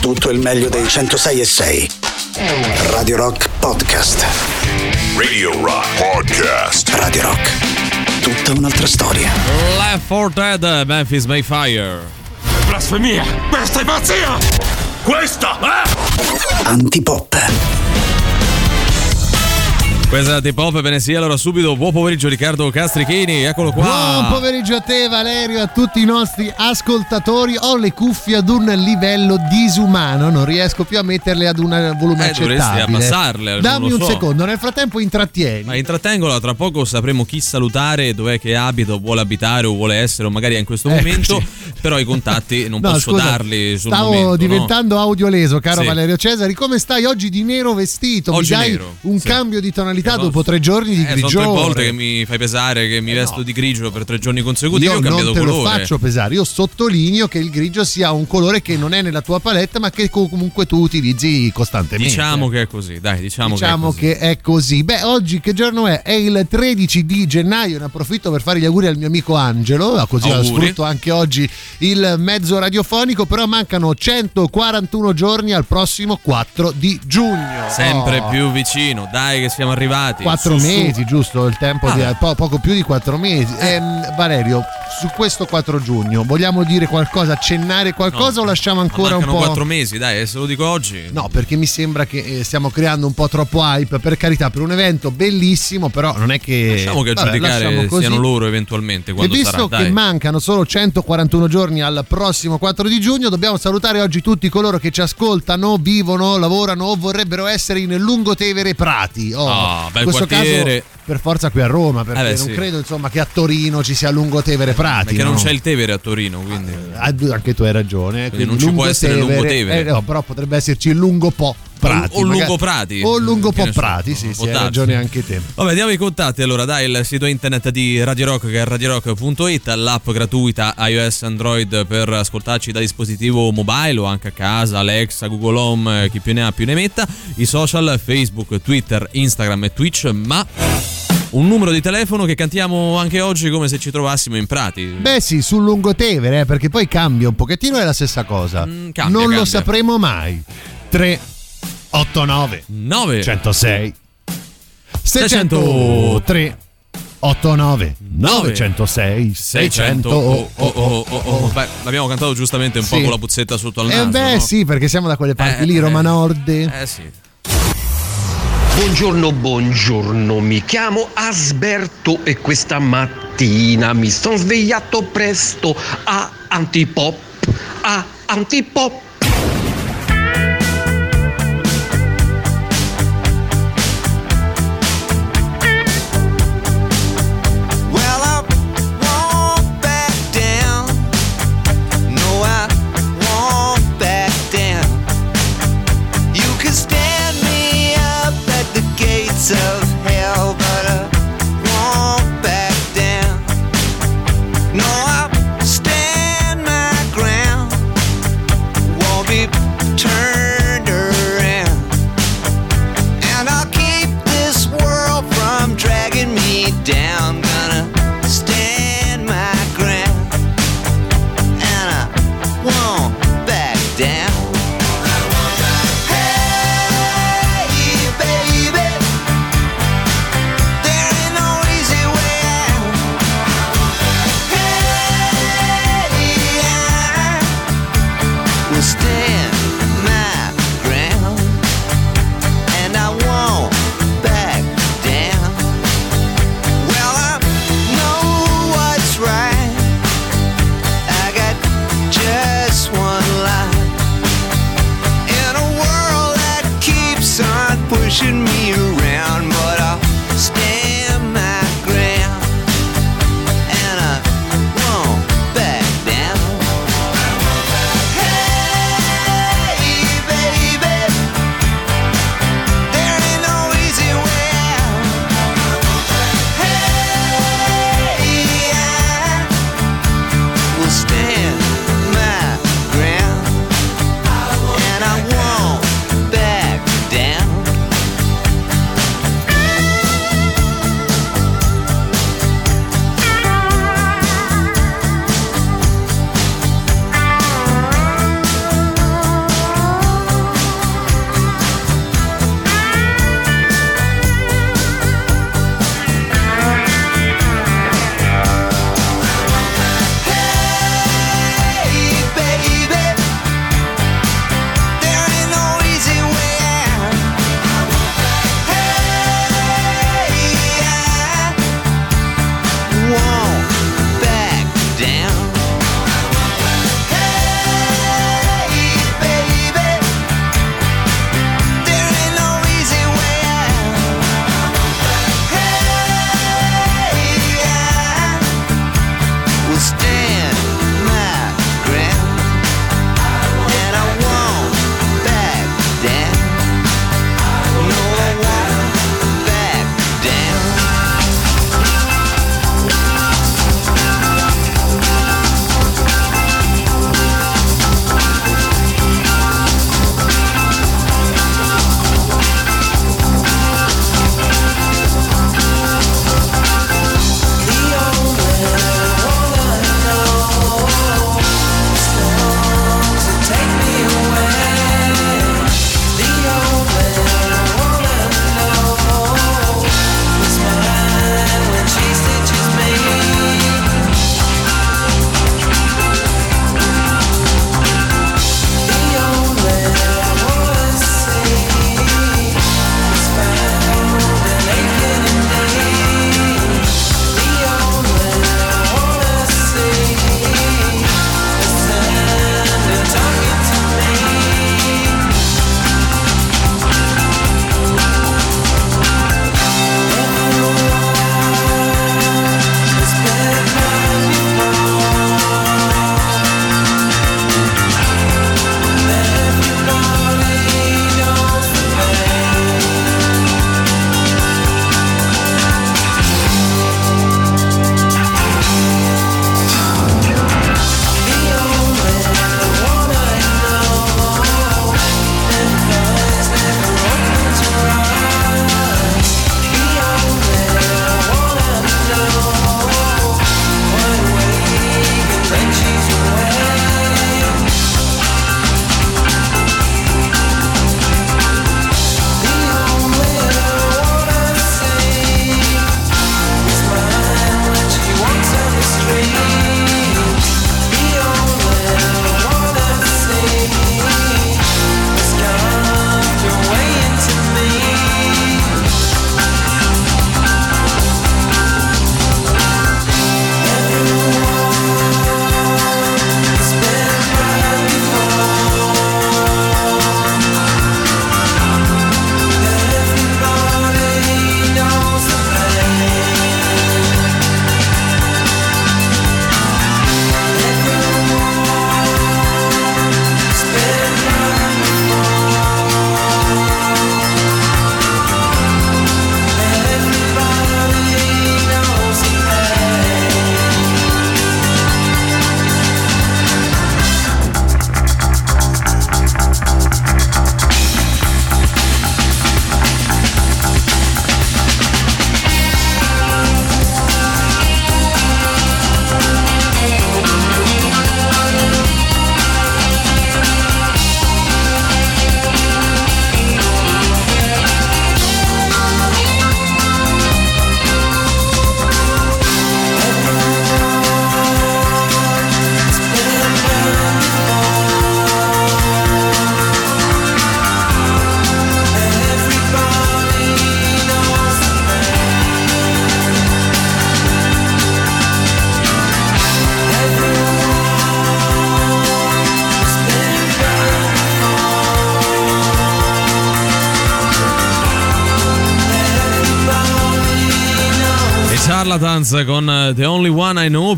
tutto il meglio dei 106 e 6. Radio Rock Podcast. Radio Rock Podcast. Radio Rock. Tutta un'altra storia. Left 4 Dead, Memphis Mayfire. Blasfemia! Questa è pazzia! Questa è... Antipop. Questa è T-Pop, bene sì, allora subito buon pomeriggio Riccardo Castrichini, eccolo qua. Buon pomeriggio a te Valerio, a tutti i nostri ascoltatori. Ho le cuffie ad un livello disumano, non riesco più a metterle ad un volume eh, accettabile. dovresti abbassarle. Dammi un so. secondo, nel frattempo intrattieni. Ma intrattengola, tra poco sapremo chi salutare, dov'è che abita, vuole abitare o vuole essere, o magari è in questo Ecco, momento, sì. però i contatti non No, posso scusa, darli sul Stavo momento, diventando audioleso, caro Sì. Valerio Cesari. Come stai oggi di nero vestito? Oggi Mi dai nero, un sì. cambio di tonalità No, dopo tre giorni di Eh, sono tre grigiore. volte che mi fai pesare che mi vesto di grigio per tre giorni consecutivi, Io ho cambiato non te colore. lo faccio pesare, io sottolineo che il grigio sia un colore che non è nella tua palette, ma che comunque tu utilizzi costantemente. Diciamo che è così, dai, diciamo, Diciamo che è così. che è così. Beh, oggi che giorno è? È il 13 di gennaio. Ne approfitto per fare gli auguri al mio amico Angelo. Così Auguri. sfrutto anche oggi il mezzo radiofonico. Però mancano 141 giorni al prossimo 4 di giugno. Sempre Oh. più vicino, dai che siamo arrivati. Quattro Su, su. mesi, giusto? Il tempo Ah, di po- poco più di quattro mesi. Ehm, Valerio, su questo 4 giugno vogliamo dire qualcosa, accennare qualcosa No, o lasciamo ancora un po'? quattro mesi, dai, se lo dico oggi. No, perché mi sembra che eh, stiamo creando un po' troppo hype. Per carità, per un evento bellissimo, però non è che. Diciamo che a Vabbè, lasciamo giudicare siano loro eventualmente E quando visto sarà, che dai. mancano solo 141 giorni al prossimo 4 di giugno, dobbiamo salutare oggi tutti coloro che ci ascoltano, vivono, lavorano o vorrebbero essere in Lungotevere Prati. Oh, Ah, bel in questo quartiere. caso per forza qui a Roma, perché Eh beh, non sì. credo insomma che a Torino ci sia Lungotevere Prati. Perché non no? c'è il Tevere a Torino, quindi. Ah, anche tu hai ragione. Quindi non ci può essere Lungotevere. Eh, no, però potrebbe esserci Lungo Po Prati. O- o Lungo Prati. O Lungo Po Prati, sì, sì, hai ragione anche te. Vabbè, diamo i contatti allora, dai, il sito internet di Radio Rock che è radiorock.it, l'app gratuita iOS Android per ascoltarci da dispositivo mobile o anche a casa, Alexa, Google Home, eh, chi più ne ha più ne metta, i social, Facebook, Twitter, Instagram e Twitch, ma un numero di telefono che cantiamo anche oggi come se ci trovassimo in Prati. Beh sì, sul Lungotevere, eh, perché poi cambia un pochettino, è la stessa cosa. Mm, cambia, non lo cambia. sapremo mai. 3, 8, 9, 9 106, 600, 603, 8, 9, 906, 600 600. oh, oh, oh, oh, oh. Beh, l'abbiamo cantato giustamente un po' con la puzzetta sotto al Eh naso. beh no? sì, perché siamo da quelle parti Eh, lì, eh. Roma Nord. Eh sì. Buongiorno, buongiorno, mi chiamo Asberto e questa mattina mi sono svegliato presto a Antipop, a Antipop.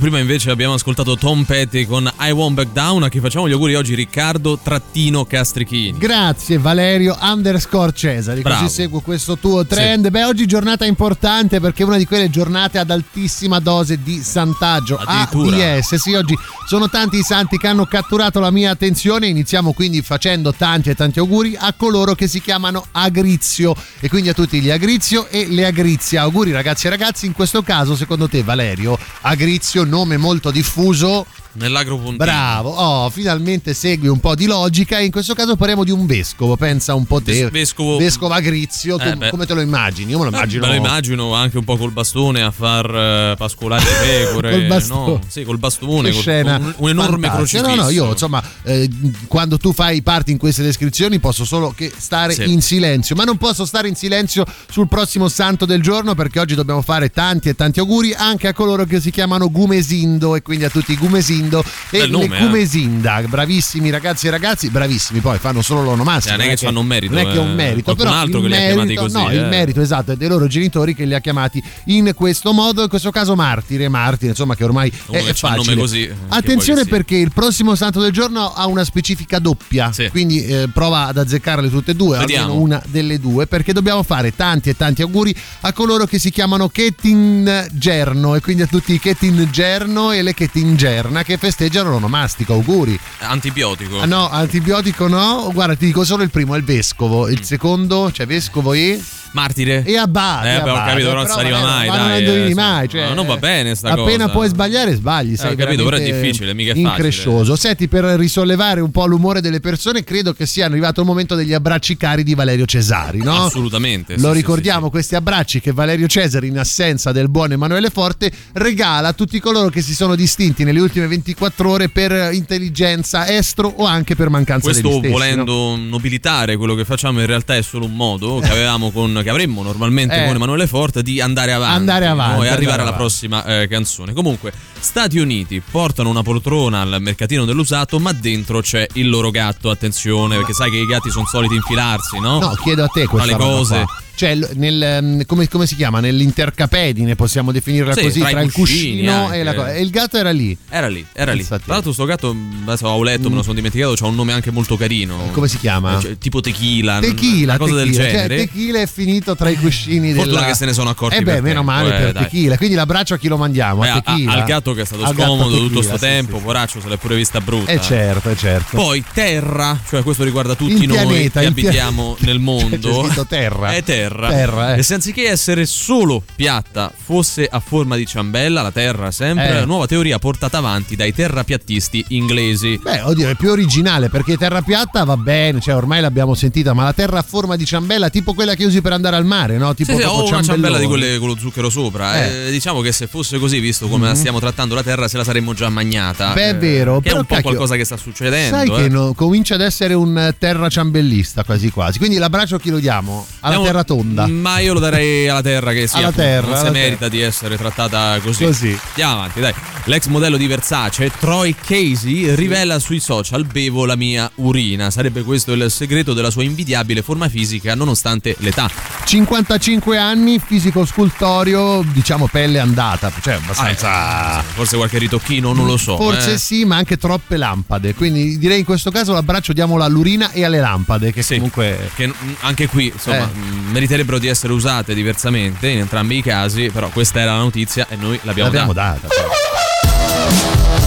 One I Know. Prima invece abbiamo ascoltato Tom Petty con I Won't Back Down. A chi facciamo gli auguri oggi Riccardo Trattino Castrichini. Grazie Valerio underscore Cesari, Bravo. così seguo questo tuo trend. Beh, oggi giornata importante perché è una di quelle giornate ad altissima dose di santaggio. Addirittura. ADS, sì, oggi sono tanti i santi che hanno catturato la mia attenzione. Iniziamo quindi facendo tanti e tanti auguri a coloro che si chiamano Agrizio e quindi a tutti gli Agrizio e le Agrizia. Auguri ragazzi e ragazzi, in questo caso secondo te Valerio, Agrizio, nome molto diffuso, Nell'agro puntino. Bravo, oh, finalmente segui un po' di logica e in questo caso parliamo di un vescovo, pensa un po' te. Ves- vescovo- Vescovo Agrizio, tu Eh, beh. come te lo immagini? Io me lo immagino. Me lo immagino anche un po' col bastone a far eh, pascolare le pecore. Col bastone. No, sì, col bastone. Col- scena un, un enorme crocifisso. No, no, io insomma, eh, quando tu fai parte in queste descrizioni posso solo che stare Sì. in silenzio, ma non posso stare in silenzio sul prossimo santo del giorno perché oggi dobbiamo fare tanti e tanti auguri anche a coloro che si chiamano Gumesindo e quindi a tutti i Gumesindo e Bel nome, le eh. Bravissimi ragazzi e ragazzi, bravissimi, poi fanno solo l'onomastico. Cioè, non è che fanno un merito, Non è che è un eh. merito, però altro che li ha chiamati merito- così, No, eh. il merito esatto è dei loro genitori che li ha chiamati in questo modo, in questo caso martire, martire, insomma che ormai Uno è, che facile. così, eh, Attenzione perché il prossimo santo del giorno ha una specifica doppia, Sì. quindi eh, prova ad azzeccarle tutte e due, Vediamo. almeno una delle due, perché dobbiamo fare tanti e tanti auguri a coloro che si chiamano Ketin Gerno e quindi a tutti i Ketin Gerno e le Ketin Gerna che festeggiano l'onomastico. Auguri. Antibiotico. Ah, no, antibiotico no. Guarda, ti dico solo il primo, è il vescovo. Il secondo, cioè vescovo e. Martire. E abate. Eh, abate. capito, però non si arriva mai, Ma non dai, indovini eh, mai. Cioè, No, non va bene sta appena cosa. puoi sbagliare, sbagli. Sei ho capito, però è difficile, mica è facile. Increscioso. Senti, per risollevare un po' l'umore delle persone, credo che sia arrivato il momento degli abbracci cari di Valerio Cesari, no? Assolutamente. Lo sì, ricordiamo, sì, questi abbracci che Valerio Cesari, in assenza del buon Emanuele Forte, regala a tutti coloro che si sono distinti nelle ultime 24 ore per intelligenza, estro o anche per mancanza Questo degli stessi. no? volendo nobilitare quello che facciamo in realtà è solo un modo che avevamo con che avremmo normalmente Eh. con Emanuele Forte di andare avanti, Andare avanti, no? e arrivare alla avanti. prossima eh, canzone. Comunque, Stati Uniti portano una poltrona al mercatino dell'usato, ma dentro c'è il loro gatto. Attenzione, perché sai che i gatti sono soliti infilarsi, no? No, chiedo a te questa Tra le roba cose. qua. Cioè, nel, ehm, come, come si chiama? Nell'intercapedine, possiamo definirla Sì, così, tra tra, il cuscino anche. e la cosa. E il gatto era lì. Era lì, era lì. Tra l'altro, sto gatto, adesso ho letto, me lo sono dimenticato, c'ha un nome anche molto carino. Come si chiama? Cioè, tipo tequila. Tequila, una cosa del tequila. genere. Cioè, tequila è finito tra i cuscini Fortuna della... che se ne sono accorti Eh beh, meno tempo, male eh, per dai. tequila. Quindi l'abbraccio a chi lo mandiamo? Eh, A a- tequila? al gatto che è stato Al scomodo tutto tequila, sto sì, tempo, sì. poraccio, se l'è pure vista brutta. Eh certo, eh certo. Poi terra, cioè questo riguarda tutti Il noi pianeta, che abitiamo nel mondo. Scritto terra. È terra. Terra, eh. E se anziché essere solo piatta fosse a forma di ciambella, la terra sempre, Eh. nuova teoria portata avanti dai terrapiattisti inglesi. Beh, oddio, è più originale perché terra piatta va bene, cioè ormai l'abbiamo sentita, ma la terra a forma di ciambella, tipo quella che usi per andare al mare, no? Tipo Sì, sì, ho una ciambella di quelle con lo zucchero sopra. Eh. Mhm. eh, diciamo che se fosse così, visto come la stiamo trattando la terra, se la saremmo già magnata. Beh, è Eh, vero, Che è un po' cacchio, qualcosa che sta succedendo. Sai eh. che no- comincia ad essere un eh, terra ciambellista quasi quasi. Quindi l'abbraccio a chi lo diamo? Alla Andiamo- terra tonda. Ma io lo darei alla terra che sia. Alla terra, Non si merita di essere trattata così. Così. Andiamo avanti, dai. L'ex modello di Versace, Troy Casey, rivela sui social: bevo la mia urina. Sarebbe questo il segreto della sua invidiabile forma fisica, nonostante l'età. 55 anni, fisico scultorio, diciamo pelle andata, cioè abbastanza... Ah, eh, Forse qualche ritocchino, non lo so. Forse eh. sì, ma anche troppe lampade. Quindi direi in questo caso l'abbraccio diamolo all'urina e alle lampade, che Sì, comunque... che mm, anche qui insomma Eh. Meriterebbero di essere usate diversamente in entrambi i casi, però questa era la notizia e noi l'abbiamo, L'abbiamo data. data.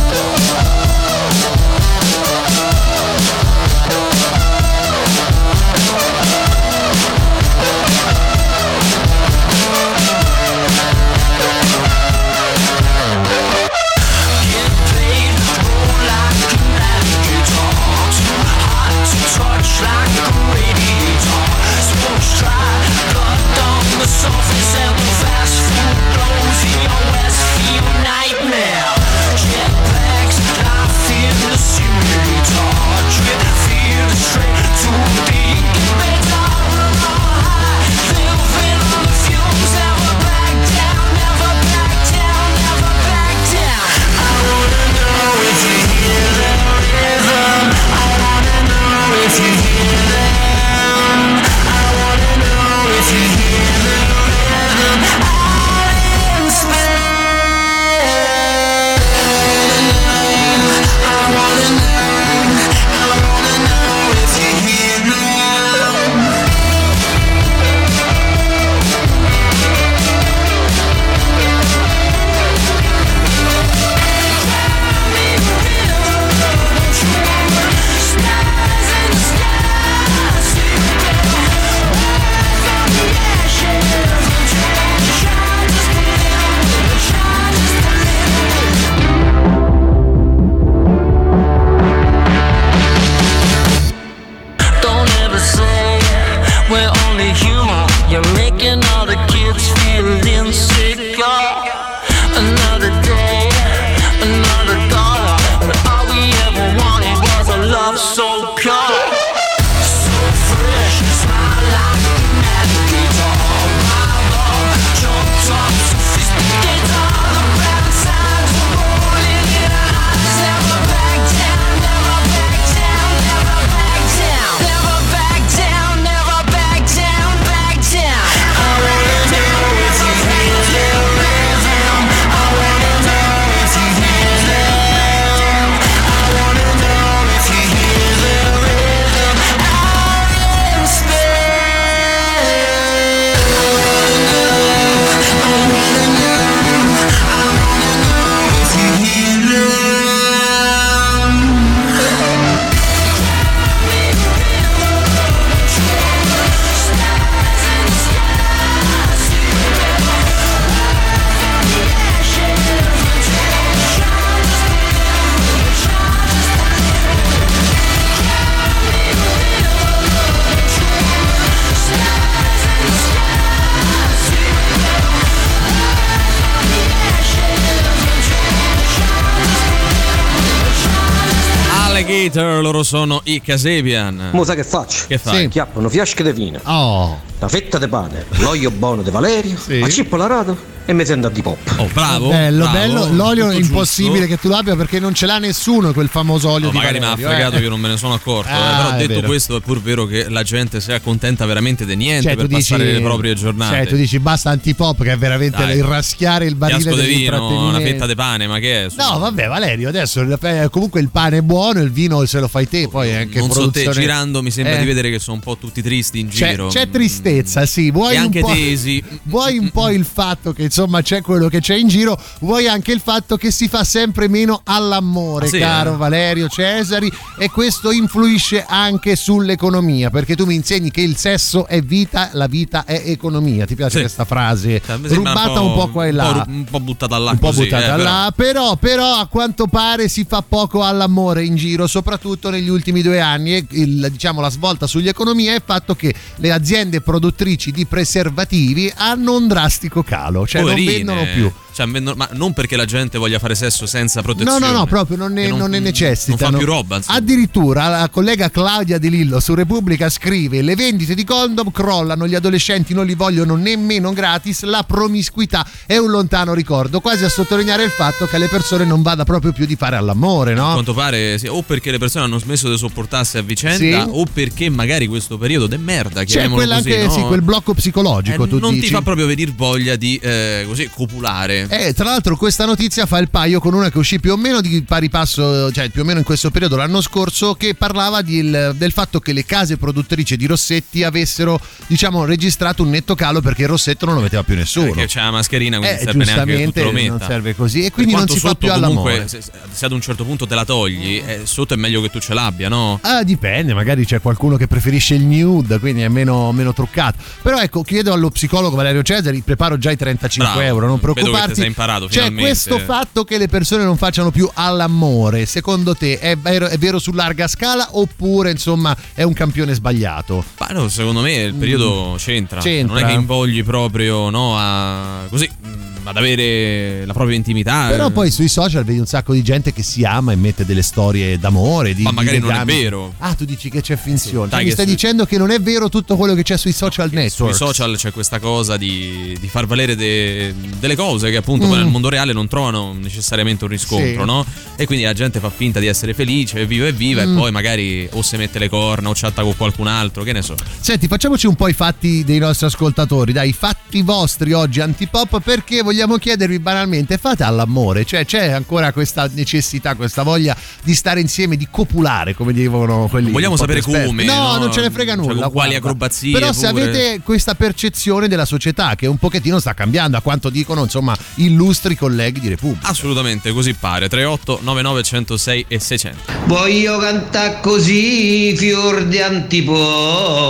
Loro sono i Casabian. Mo sai che faccio? Che fai? Sì. Chiappano fiasche di vino, Oh, la fetta di pane, l'olio buono di Valerio, Sì. la cippa rado e mi sento di pop. Oh, bravo. bello, bravo, bello. L'olio è impossibile giusto. che tu l'abbia perché non ce l'ha nessuno quel famoso olio No, di magari mi ha Valerio, fregato, eh. io non me ne sono accorto. eh, Ah, però è detto vero. questo, è pur vero che la gente si accontenta veramente di niente Cioè, per tu dici, passare le proprie giornate. Cioè, tu dici basta antipop che è veramente Dai. il raschiare il barile di vino, una fetta di pane, ma che è? No, vabbè, Valerio, adesso eh, comunque il pane è buono, il vino se lo fai te, poi è anche non so te, produzione- girando mi sembra Eh. di vedere che sono un po' tutti tristi in C'è, giro. c'è tristezza, sì. Vuoi E un anche po', tesi. Vuoi un po' il fatto che insomma c'è quello che c'è in giro, vuoi anche il fatto che si fa sempre meno all'amore, Ah, sì, caro eh? Valerio Cesari, e questo influisce anche sull'economia, perché tu mi insegni che il sesso è vita, la vita è economia. Ti piace Sì. questa frase? Cioè, mi sembra Rubata un po', qua e là. Un po', un po' buttata là un po' così, buttata eh, però. là, però, però a quanto pare si fa poco all'amore in giro, soprattutto negli ultimi due anni. E il- diciamo, la svolta sugli economia è il fatto che le aziende produttrici di preservativi hanno un drastico calo, cioè. Non vendono più. Cioè, ma non perché la gente voglia fare sesso senza protezione. No, no, no, proprio non ne, Che non ne Non necessitano. fa più roba. insomma. Addirittura la collega Claudia De Lillo su Repubblica scrive: Le vendite di condom crollano, gli adolescenti non li vogliono nemmeno gratis, la promiscuità è un lontano ricordo, quasi a sottolineare il fatto che alle persone non vada proprio più di fare all'amore, A no? quanto pare sì, o perché le persone hanno smesso di sopportarsi a vicenda Sì. o perché magari questo periodo de merda C'è chiamiamolo quella così, anche, no? sì, quel blocco psicologico, Eh, tu non dici. ti fa proprio venire voglia di eh, così copulare. Eh, tra l'altro questa notizia fa il paio con una che uscì più o meno di pari passo, cioè più o meno in questo periodo l'anno scorso, che parlava il- del fatto che le case produttrici di rossetti avessero, diciamo, registrato un netto calo perché il rossetto non lo metteva più nessuno. Perché c'è la mascherina, quindi Eh, serve neanche che tu lo non metta. serve così e quindi non si fa più all'amore. comunque, se, se ad un certo punto te la togli, eh, sotto è meglio che tu ce l'abbia, no? Ah, dipende, magari c'è qualcuno che preferisce il nude, quindi è meno, meno truccato. Però ecco, chiedo allo psicologo Valerio Cesari, preparo già i 35 Bravo, euro, non vedo che te preoccuparti. sei imparato C'è finalmente. questo fatto che le persone non facciano più all'amore, secondo te è vero, è vero su larga scala oppure insomma è un campione sbagliato? Ma no, secondo me il periodo c'entra. Mm. C'entra. Non è che invogli proprio no, a così mm, ad avere la propria intimità. Però eh. poi sui social vedi un sacco di gente che si ama e mette delle storie d'amore. Di, Ma magari non è legami. vero. Ah, tu dici che c'è finzione. Dai, Cioè, mi stai su- dicendo che non è vero tutto quello che c'è sui social Sui network. social c'è questa cosa di, di far valere de- delle cose che appunto Mm. nel mondo reale non trovano necessariamente un riscontro, Sì. no? E quindi la gente fa finta di essere felice, viva e viva, Mm. e poi magari o si mette le corna o chatta con qualcun altro, che ne so. Senti, facciamoci un po' i fatti dei nostri ascoltatori, dai, i fatti vostri oggi antipop, perché vogliamo chiedervi banalmente, fate all'amore, cioè c'è ancora questa necessità, questa voglia di stare insieme, di copulare, come dicevano quelli. Vogliamo sapere esperti. come, No, no? non ce ne frega Cioè, nulla. con quali acrobazie Però se pure. avete questa percezione della società che un pochettino sta cambiando, a quanto dicono, insomma, illustri colleghi di Repubblica. Assolutamente, così pare. 38 99 106 e 600. Voglio cantare così, fior di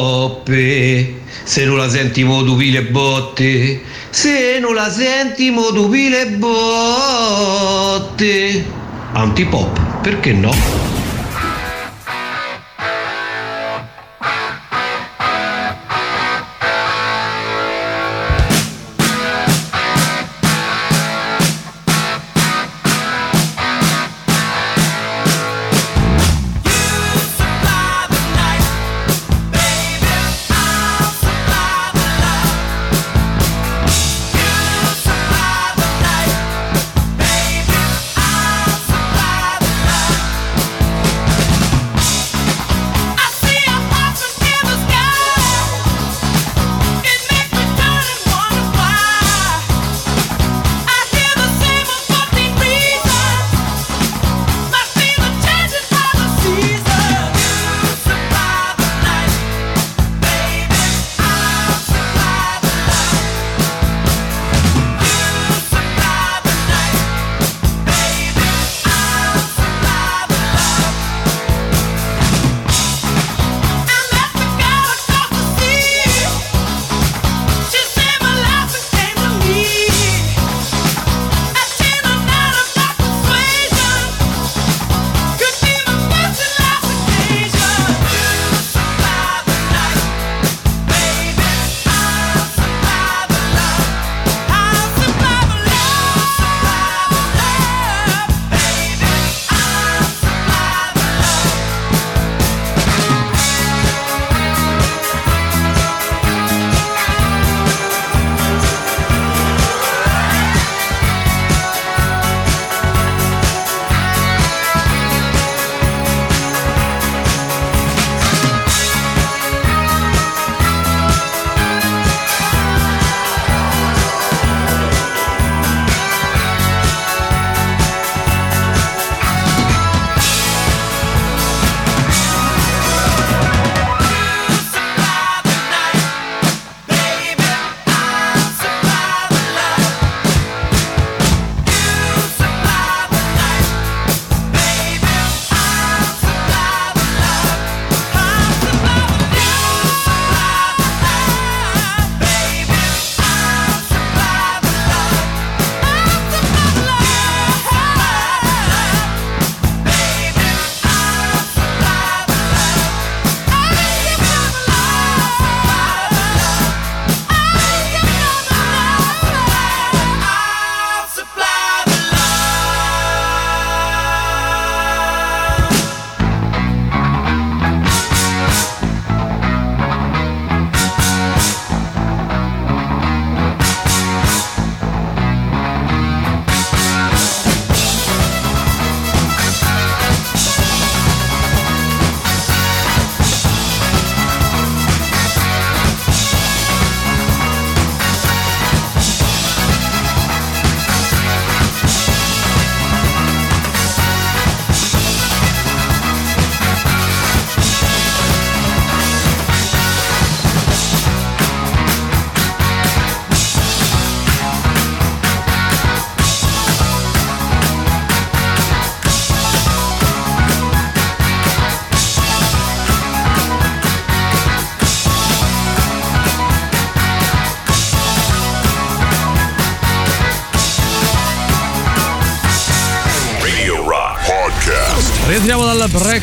antipoppe. Se non la senti mo tu pile botte. Se non la senti mo tu pile botte. Antipop, perché no?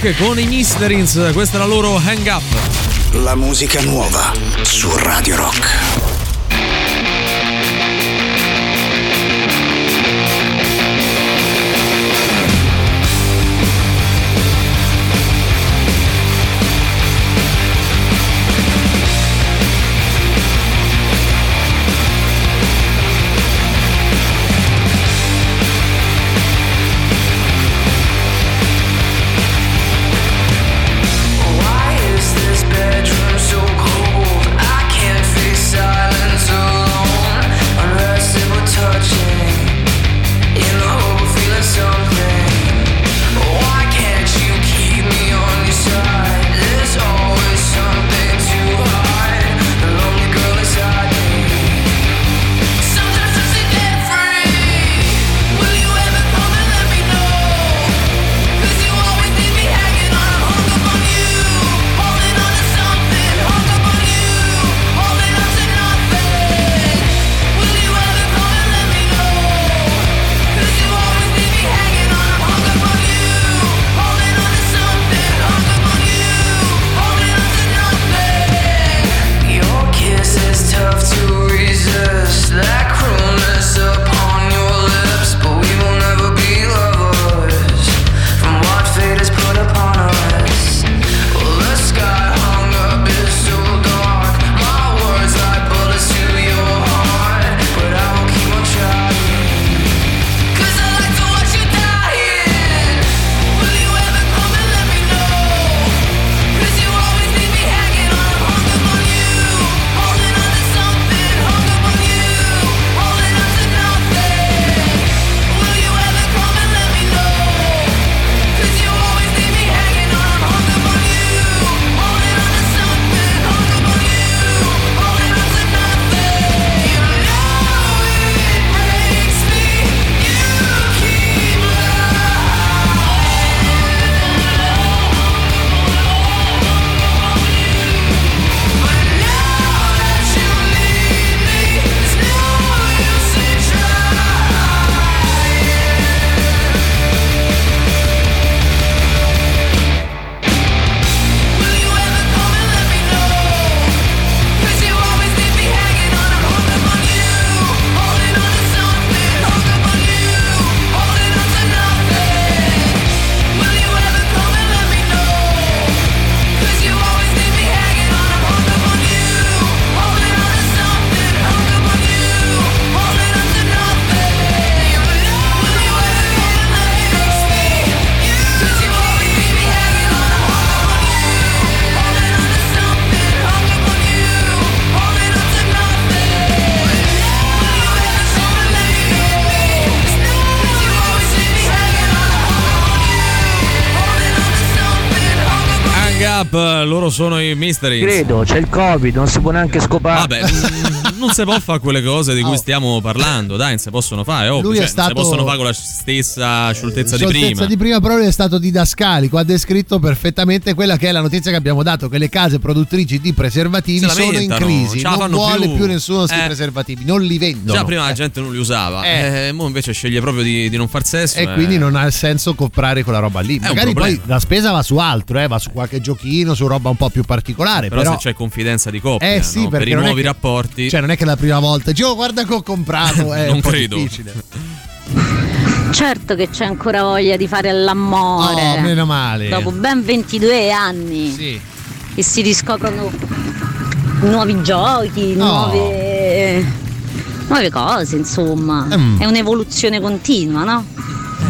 Break con i Misterins, questa è la loro hang up. La musica nuova su Radio Rock. Loro sono i Mysteries. Credo, c'è il covid, non si può neanche scopare. Vabbè, si può fare quelle cose di cui Oh. stiamo parlando, dai, non si possono fare, ovvio, Lui è cioè, non stato- si possono fare con la stessa scioltezza di Scioltezza prima. di prima, però lui è stato didascalico, ha descritto perfettamente quella che è la notizia che abbiamo dato, che le case produttrici di preservativi sono in crisi, la non vuole più, più. nessuno questi Eh. preservativi, non li vendono. Già prima la Eh. gente non li usava, Eh. eh, mo invece sceglie proprio di, di non far sesso. E eh. quindi non ha senso comprare quella roba lì. un Magari poi la spesa va su altro, eh, va su qualche giochino, su roba un po' più particolare. Però, Però, se c'è confidenza di coppia, eh sì, no? per i è nuovi che- rapporti, Cioè, non è che la prima volta dici, oh, guarda che ho comprato, è non un po' credo. difficile. Certo che c'è ancora voglia di fare l'amore. Oh, meno male. Dopo ben 22 anni. Sì. E si riscoprono nuovi giochi, Oh. nuove, nuove cose, insomma. Mm. È un'evoluzione continua, no?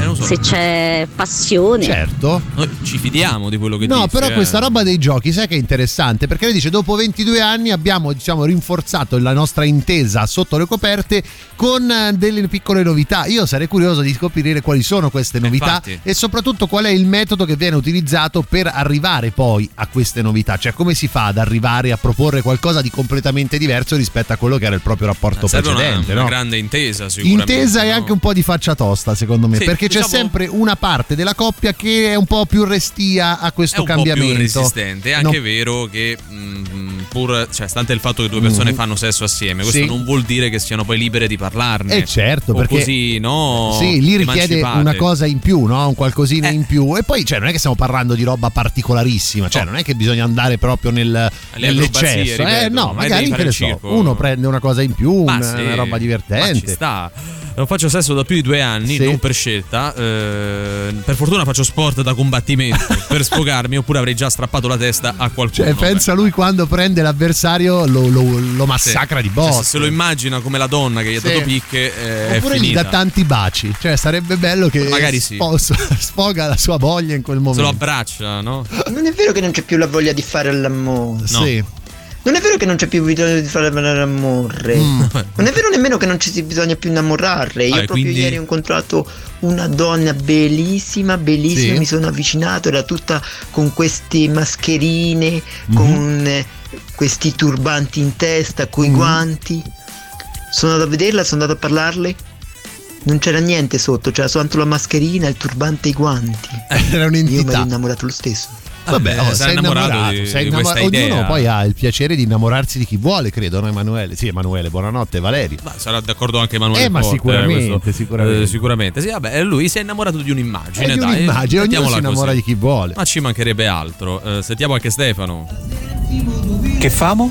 Eh, non so. Se c'è passione. Certo. Noi ci fidiamo di quello che No, dici. però eh. questa roba dei giochi, sai che è interessante? Perché lei dice: dopo 22 anni abbiamo, diciamo, rinforzato la nostra intesa sotto le coperte con eh, delle piccole novità. Io sarei curioso di scoprire quali sono queste novità infatti. e soprattutto qual è il metodo che viene utilizzato per arrivare poi a queste novità. Cioè, come si fa ad arrivare a proporre qualcosa di completamente diverso rispetto a quello che era il proprio rapporto Serve una, precedente, una no? grande intesa, sicuramente. Intesa e no? anche un po' di faccia tosta, secondo me, Sì, perché c'è diciamo- sempre una parte della coppia che è un po' più restia a è questo un cambiamento. po' più resistente. È No. anche vero che mm, pur, cioè, stante il fatto che due persone Mhm. fanno sesso assieme, questo Sì. non vuol dire che siano poi libere di parlarne. Eh certo, O perché così, no? Sì, lì richiede emancipate. una cosa in più, no? Un qualcosina Eh. in più. E poi, cioè, non è che stiamo parlando di roba particolarissima, cioè, non è che bisogna andare proprio nel, nell'eccesso. ripeto, eh, no, è magari che ne so, uno prende una cosa in più, una, una roba ma ci divertente. sta. Non faccio sesso da più di due anni, Sì. non per scelta. eh, per fortuna faccio sport da combattimento per sfogarmi, oppure avrei già strappato la testa a qualcuno. Cioè, pensa lui quando prende l'avversario lo, lo- lo Sì. massacra di Cioè, botte. se se lo immagina come la donna che gli ha Sì. dato picche, eh, è Oppure gli dà tanti baci, cioè sarebbe bello che Magari sì. spo- sfoga la sua voglia in quel Se lo momento. abbraccia, no? Non è vero che non c'è più la voglia di fare l'amore. Sì. Non è vero che non c'è più bisogno di fare l'amore. Mm. Non è vero nemmeno che non ci si bisogna più innamorare. Io Ah, proprio quindi- ieri ho incontrato una donna bellissima, bellissima. Sì. Mi sono avvicinato, era tutta con queste mascherine, Mhm. con eh, questi turbanti in testa, coi Mhm. guanti. Sono andato a vederla, sono andato a parlarle. Non c'era niente sotto, c'era soltanto la mascherina, il turbante e i guanti. Era Io mi ero un'entità. innamorato lo stesso. Vabbè, oh, sei sei innamorato innamorato, di- sei di innamora- questa idea. Ognuno poi ha il piacere di innamorarsi di chi vuole, credo, no Emanuele? Sì, Emanuele, buonanotte, Valerio. Ma sarà d'accordo anche Emanuele Eh, ma Forte, sicuramente, questo. sicuramente. Eh, sicuramente. Sì, vabbè, lui si è innamorato di un'immagine, È di dai. un'immagine, ognuno si innamora così. di chi vuole. Ma ci mancherebbe altro. Eh, sentiamo anche Stefano. Che famo?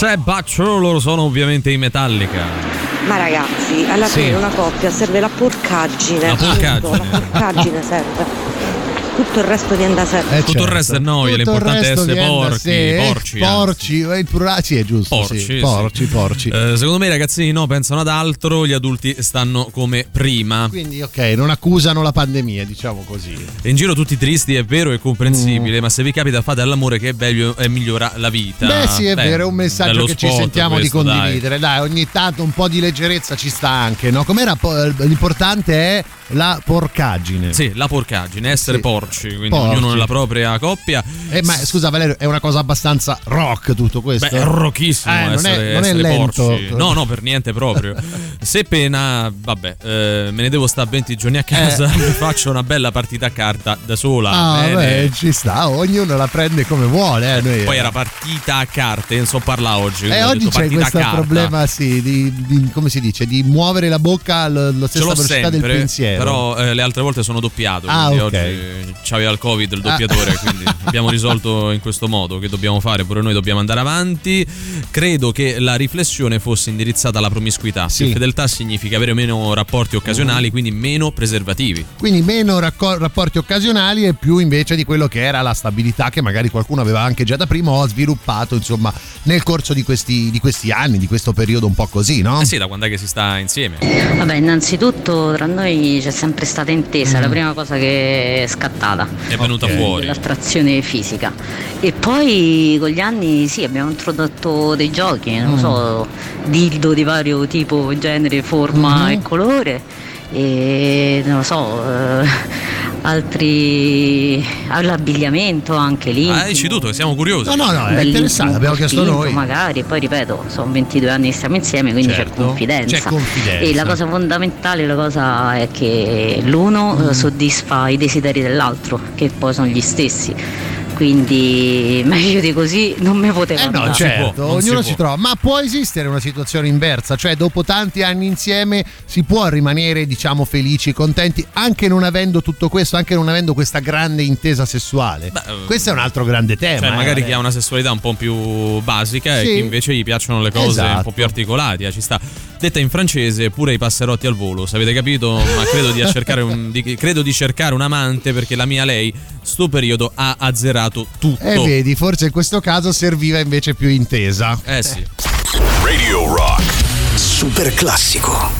True. Se Baccio loro sono ovviamente i Metallica. Ma ragazzi, alla Sì. fine una coppia serve la porcaggine. La porcaggine. Punto, La porcaggine serve. Tutto il resto viene da sé. Eh, Tutto il resto è Tutto il l'importante è essere porchi, sé, porci, porci, eh, il plurale, sì, è giusto. Porci, sì. sì. porci, porci. Eh, secondo me i ragazzini no, pensano ad altro, gli adulti stanno come prima. Quindi, ok, non accusano la pandemia, diciamo così. In giro tutti tristi, è vero, è comprensibile, ma se vi capita fate all'amore che è bello e migliora la vita. Mm. Beh, sì, è vero, è un messaggio che ci sentiamo questo, di dai. condividere. Dai. ogni tanto un po' di leggerezza ci sta anche, no? Com'era po- l'importante è la porcaggine. Sì, la porcaggine, essere Sì. Porci, quindi Porci. ognuno nella propria coppia. Eh, ma scusa Valerio, è una cosa abbastanza rock tutto questo? Beh, è rocchissimo Eh, non essere, è, non è lento. porci. No, no, per niente proprio. Se pena, vabbè, eh, me ne devo stare 20 giorni a casa, mi faccio una bella partita a carta da sola. Eh. Ah, beh, ci sta, ognuno la prende come vuole. Eh, noi- Poi era partita a carte, non so parlare oggi. Eh, oggi detto c'è questo problema, sì, di, di- come si dice, di muovere la bocca allo stessa l'ho velocità sempre, del pensiero. però eh, le altre volte sono doppiato. Ah, quindi ok. oggi c'aveva il covid il doppiatore, Ah. quindi abbiamo risolto in questo modo che dobbiamo fare, pure noi dobbiamo andare avanti. Credo che la riflessione fosse indirizzata alla promiscuità. Sì. Fedeltà significa avere meno rapporti occasionali, quindi meno preservativi. Quindi meno racco- rapporti occasionali e più invece di quello che era la stabilità che magari qualcuno aveva anche già da prima o ha sviluppato insomma nel corso di questi, di questi anni, di questo periodo un po' così, no? Eh sì, da quando è che si sta insieme? Vabbè, innanzitutto tra noi c'è sempre stata intesa, è la prima cosa che è scattata. È venuta Ok. fuori. L'attrazione fisica. E poi con gli anni sì, abbiamo introdotto dei giochi, non Mm. so, dildo di vario tipo, genere, forma Mhm. e colore. E non lo so, eh, altri l'abbigliamento anche lì. Ah, dici tutto, siamo curiosi. No, no, no, è interessante, abbiamo chiesto noi. Magari, poi ripeto, sono 22 anni che stiamo insieme, quindi Certo, c'è confidenza. c'è confidenza. E la cosa fondamentale, la cosa è che l'uno Mm. eh, soddisfa i desideri dell'altro, che poi sono gli stessi. Quindi meglio di così non mi poteva Eh no, andare. certo, non si ognuno può. si, trova. Ma può esistere una situazione inversa, cioè dopo tanti anni insieme si può rimanere, diciamo, felici, contenti, anche non avendo tutto questo, anche non avendo questa grande intesa sessuale. questo è un altro grande tema. Cioè, eh, magari chi Valerio. ha una sessualità un po' più basica Sì. e chi invece gli piacciono le cose un Esatto. po' più articolate, eh, ci sta. Detta in francese, pure i passerotti al volo, se avete capito, ma credo di, cercare un, di- credo di cercare un amante perché la mia lei, sto periodo, ha azzerato tutto. E Eh, vedi, forse in questo caso serviva invece più intesa. Eh sì. Radio Rock. Super classico.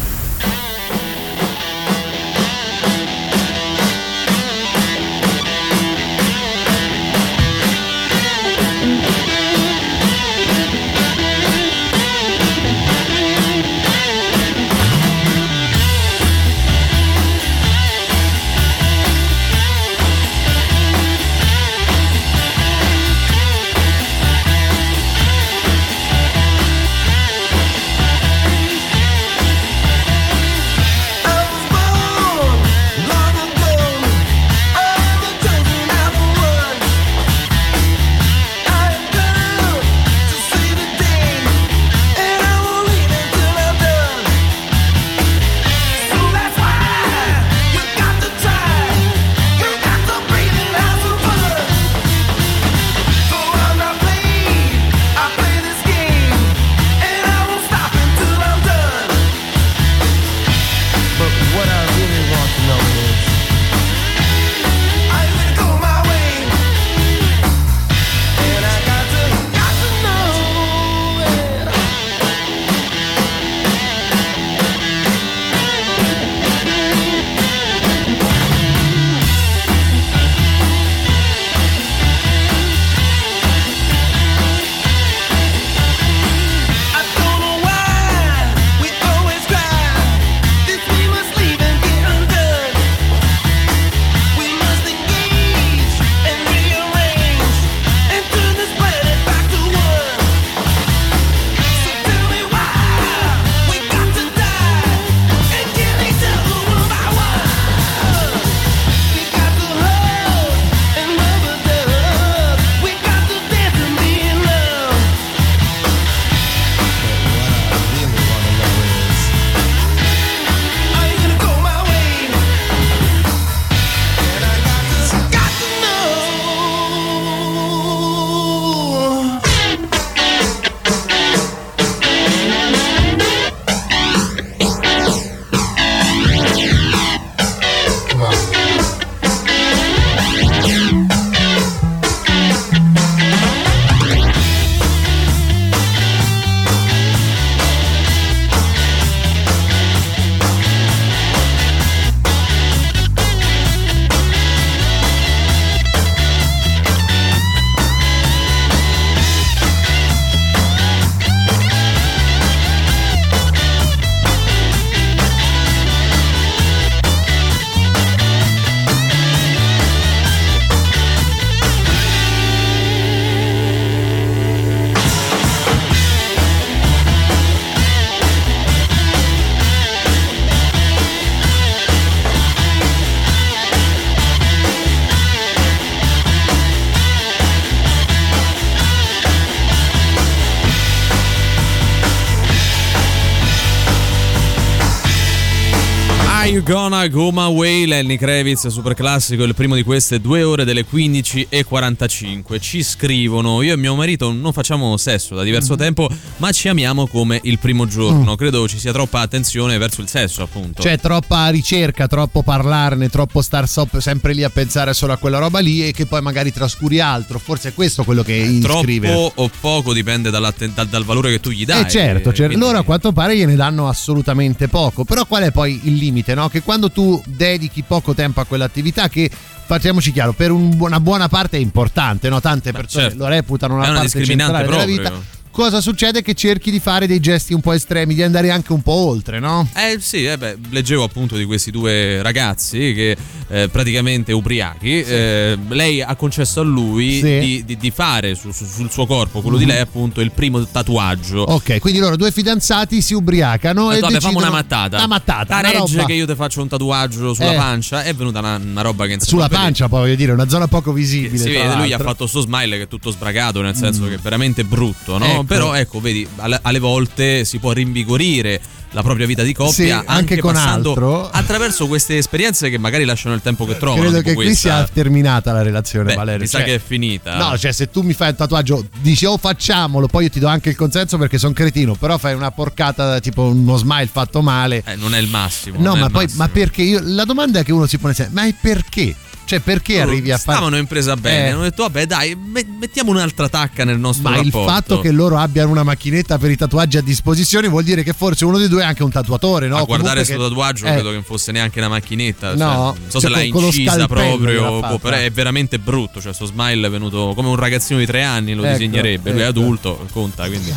You Gonna Go My Way, Lenny Kravitz, super classico, il primo di queste due ore delle 15 e 45. Ci scrivono, io e mio marito non facciamo sesso da diverso Mm-hmm. tempo, ma ci amiamo come il primo Mm. giorno. Credo ci sia troppa attenzione verso il sesso, appunto. C'è troppa ricerca, troppo parlarne, troppo star sop- sempre lì a pensare solo a quella roba lì e che poi magari trascuri altro. Forse è questo quello che iscrive. Troppo o poco dipende dal, dal valore che tu gli dai. Eh certo, certo. Quindi- loro a quanto pare gliene danno assolutamente poco. Però qual è poi il limite? No? Che quando tu dedichi poco tempo a quell'attività che facciamoci chiaro, per un- una buona parte è importante, no? tante persone certo. lo reputano una, È una parte centrale della proprio. vita. Cosa succede? Che cerchi di fare dei gesti un po' estremi, di andare anche un po' oltre, no? Eh sì, eh beh, leggevo appunto di questi due ragazzi che eh, praticamente ubriachi, eh, lei ha concesso a lui Sì. di, di- di fare su- su- sul suo corpo, quello di Mhm. lei appunto, il primo tatuaggio. Ok, quindi loro due fidanzati si ubriacano Ho e vabbè, decidono una mattata. Una mattata, La una regge roba che io ti faccio un tatuaggio sulla Eh. pancia. È venuta una, una roba che insomma, sulla pancia, poi voglio dire, una zona poco visibile. Si tra vede, lui ha l'altro. fatto sto smile che è tutto sbragato, nel senso Mm. che è veramente brutto, no? Ecco. Però ecco, vedi, alle, alle volte si può rinvigorire la propria vita di coppia Sì, anche con passando altro. attraverso queste esperienze che magari lasciano il tempo che trovano. Credo che qui questa. sia terminata la relazione, Beh, Valerio. mi sa Cioè- che è finita. No, cioè se tu mi fai un tatuaggio, dici oh facciamolo, poi io ti do anche il consenso perché sono cretino, però fai una porcata tipo uno smile fatto male. Eh, non è il massimo. no, è ma poi massimo. ma perché io la domanda che uno si pone sempre, ma è perché? Cioè perché Loro arrivi a fare Stavano in presa bene, Eh. hanno detto vabbè dai, me- mettiamo un'altra tacca nel nostro Ma il rapporto. fatto che loro abbiano una macchinetta per i tatuaggi a disposizione vuol dire che forse uno dei due è anche un tatuatore, no? a guardare questo che- tatuaggio eh, credo che non fosse neanche una macchinetta. No, cioè, non so cioè, se l'ha incisa proprio. boh, però è veramente brutto. Cioè, sto smile è venuto come un ragazzino di tre anni, lo Ecco, disegnerebbe. Lui è ecco. adulto, conta. Quindi.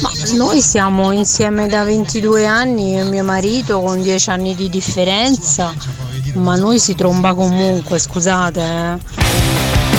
Ma noi siamo insieme da 22 anni, io e mio marito con 10 anni di differenza, ma noi si tromba comunque, scusate. Eh.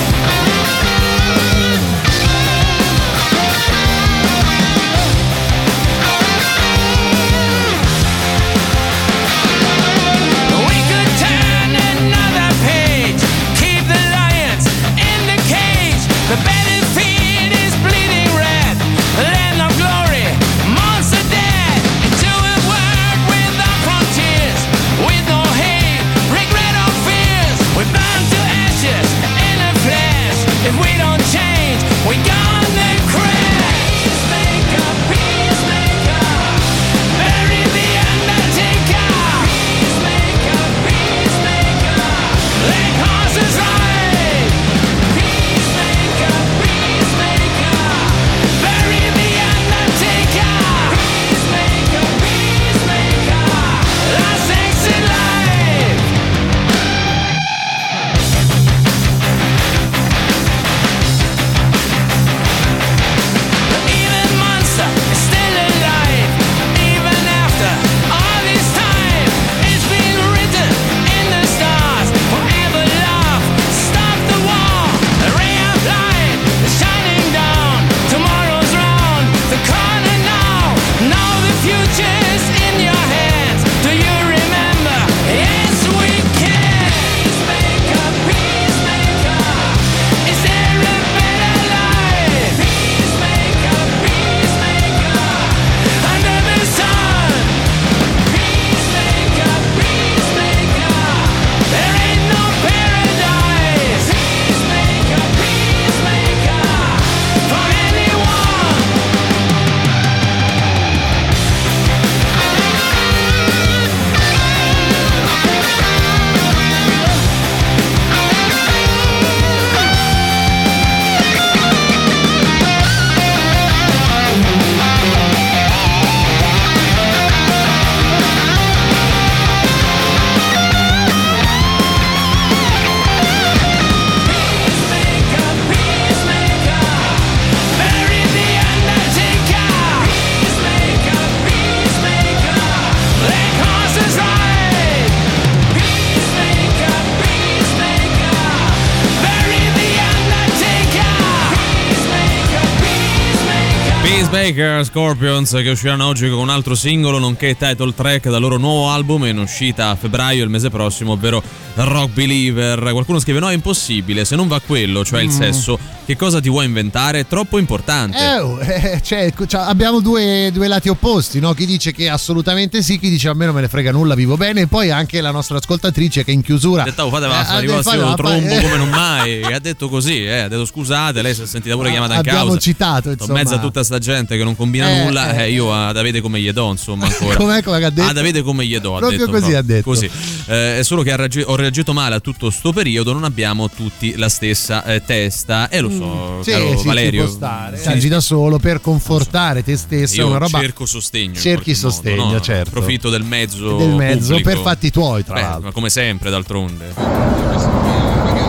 Scorpions che usciranno oggi con un altro singolo nonché title track dal loro nuovo album in uscita a febbraio il mese prossimo, ovvero Rock Believer. Qualcuno scrive no è impossibile, se non va quello, cioè il Mm. sesso, che cosa ti vuoi inventare? È troppo importante. Eh, oh, eh, cioè, cioè, abbiamo due, due lati opposti, no? Chi dice che assolutamente sì, chi dice a me non me ne frega nulla, vivo bene, e poi anche la nostra ascoltatrice che in chiusura. Dettavo, fate va, Eh, eh, lo fa- trombo eh, come non mai. Ha detto così, eh, ha detto scusate, lei si è sentita pure chiamata in abbiamo causa. citato, In insomma. mezzo a tutta sta gente che non combina Eh, nulla, eh, eh, io a Davide come gli do, insomma, ancora. Com'è come ha detto? A Davide come gli do, ha Proprio detto, così proprio. ha detto. Così. Eh, è solo che reagi- ho reagito male a tutto sto periodo, non abbiamo tutti la stessa eh, testa. E lo so, Mm. Sì, caro sì, Valerio. può stare. sì, Agi da solo per confortare te stesso, è io una roba. cerco sostegno. Cerchi qualche modo, sostegno, no? certo. Approfitto del mezzo. Del mezzo pubblico. per fatti tuoi, tra Beh, l'altro. ma come sempre, d'altronde.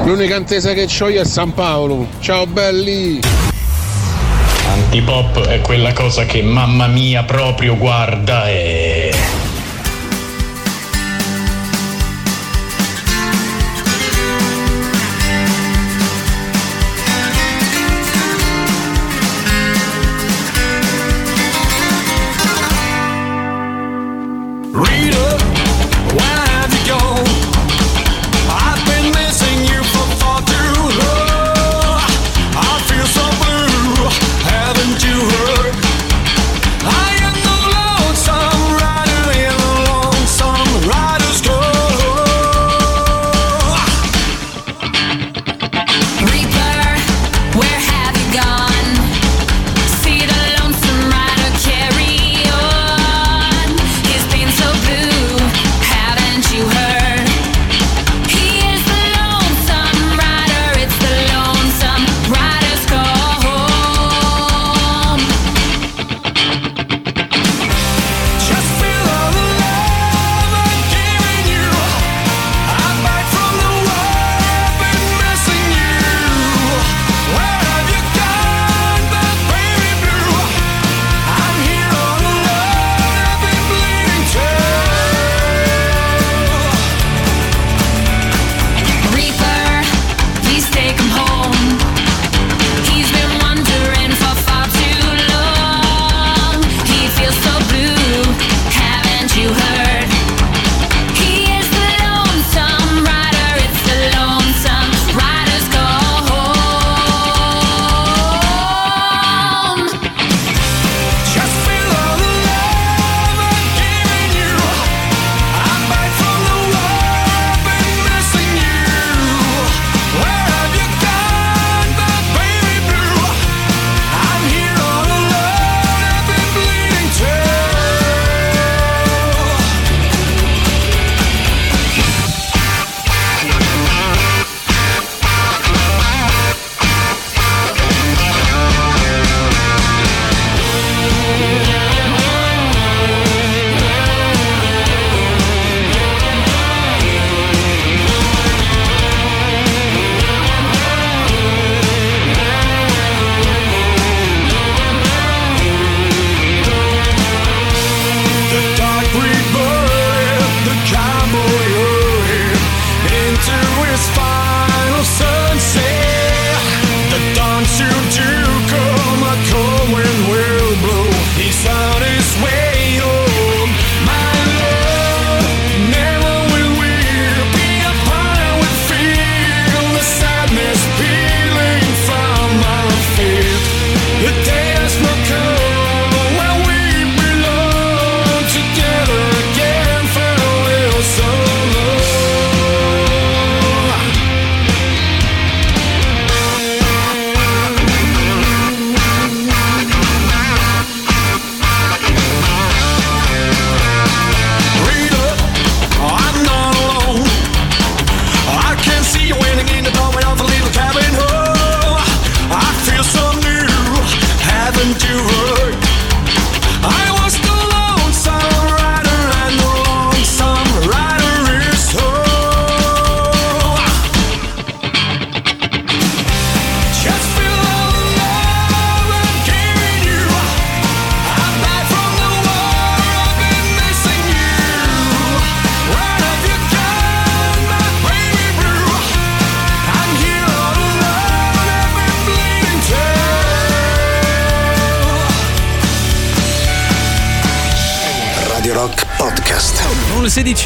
L'unica intesa che ho io è San Paolo. Ciao belli! Antipop è quella cosa che mamma mia proprio guarda e... Rita,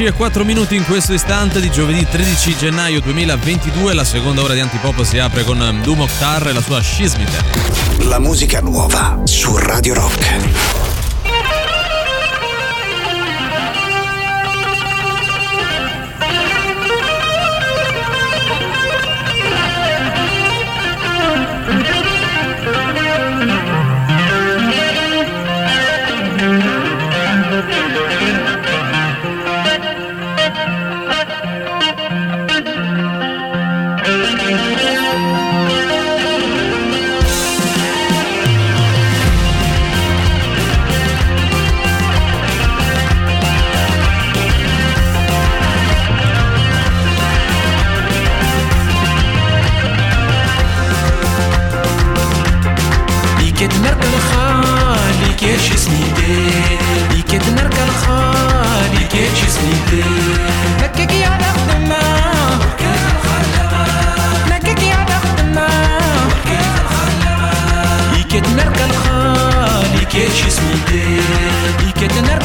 11 e 4 minuti in questo istante di giovedì 13 gennaio 2022 la seconda ora di Antipop si apre con ehm, Doom Octar e la sua Scismite. La musica nuova su Radio Rock. دیگه چیز میگه دیگه تنر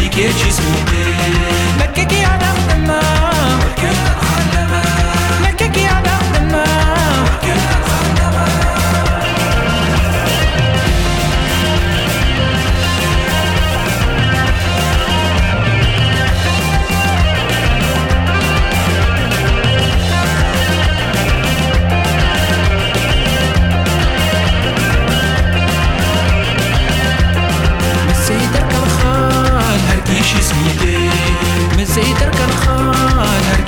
دیگه چیز میگه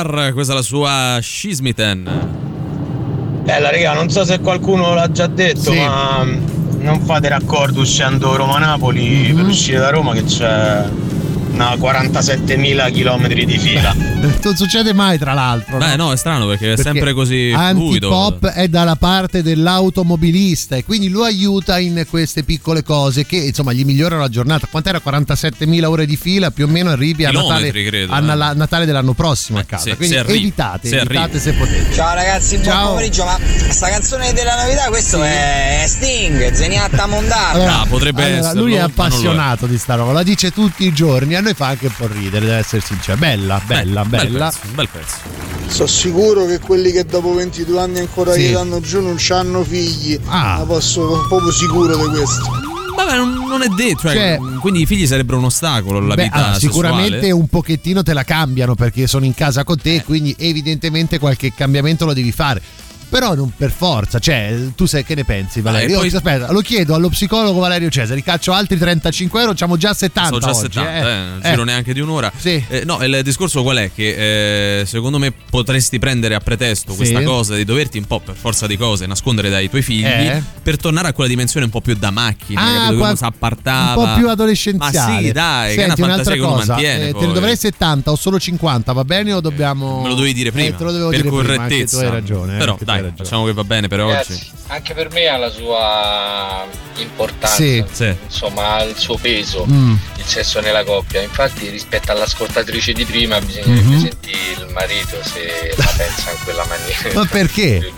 Octar, questa è la sua Schismiten. Bella raga, non so se qualcuno l'ha già detto, Sì. ma mm, non fate raccordo uscendo Roma-Napoli per uscire da Roma che c'è No, 47.000 km di fila. Non succede mai, tra l'altro. Beh, no, è strano perché è sempre così fluido. Antipop è dalla parte dell'automobilista e quindi lo aiuta in queste piccole cose che insomma gli migliorano la giornata. Quant'era? 47.000 ore di fila, più o meno arrivi a Natale, credo, a eh. Natale dell'anno prossimo a casa. sì, quindi se evitate, se evitate se potete. Ciao ragazzi, buon Ciao. pomeriggio, ma sta canzone della novità questo è Sting, Zeniatta Mondata. Allora, Ah, potrebbe allora, esserlo, lui è. appassionato di sta roba, la dice tutti i giorni, a noi fa anche un po' ridere, deve essere sincero. Bella, bella, Bel bella. pezzo, bel pezzo. Sono sicuro che quelli che dopo 22 anni ancora Sì. gli danno giù non hanno figli. Ah. Ma posso sono proprio sicuro di questo. Vabbè, non, è detto, cioè, Cioè- quindi i figli sarebbero un ostacolo alla Beh, vita allora, sessuale. sicuramente un pochettino te la cambiano perché sono in casa con Eh. te, quindi evidentemente qualche cambiamento lo devi fare. Però non per forza, cioè, tu sai che ne pensi, Valerio? Io, poi- aspetta, lo chiedo allo psicologo Valerio Cesari, caccio altri 35 euro, facciamo già 70. Sono già oggi, 70, eh. eh, non Eh. giro neanche di un'ora. Sì. Eh, no, il discorso qual è? Che eh, secondo me potresti prendere a pretesto Sì. questa cosa di doverti un po' per forza di cose nascondere dai tuoi figli Eh. per tornare a quella dimensione un po' più da macchina, Ah, capito? Che qua- uno si appartava. un po' più adolescenziale. Ma sì, dai, che è Senti, una fantasia che cosa, mantiene. eh, te ne dovrei 70 o solo 50, va bene o dobbiamo Me lo dovevi dire prima. Eh, te lo dovevo per dire prima, correttezza. tu hai ragione. eh, Però hai dai, facciamo che va bene per oggi. Ragazzi, anche per me ha la sua importanza, Sì. Sì. insomma ha il suo peso Mm. il sesso nella coppia. Infatti rispetto all'ascoltatrice di prima bisognerebbe Mhm. sentire il marito se la pensa in quella maniera. Ma perché?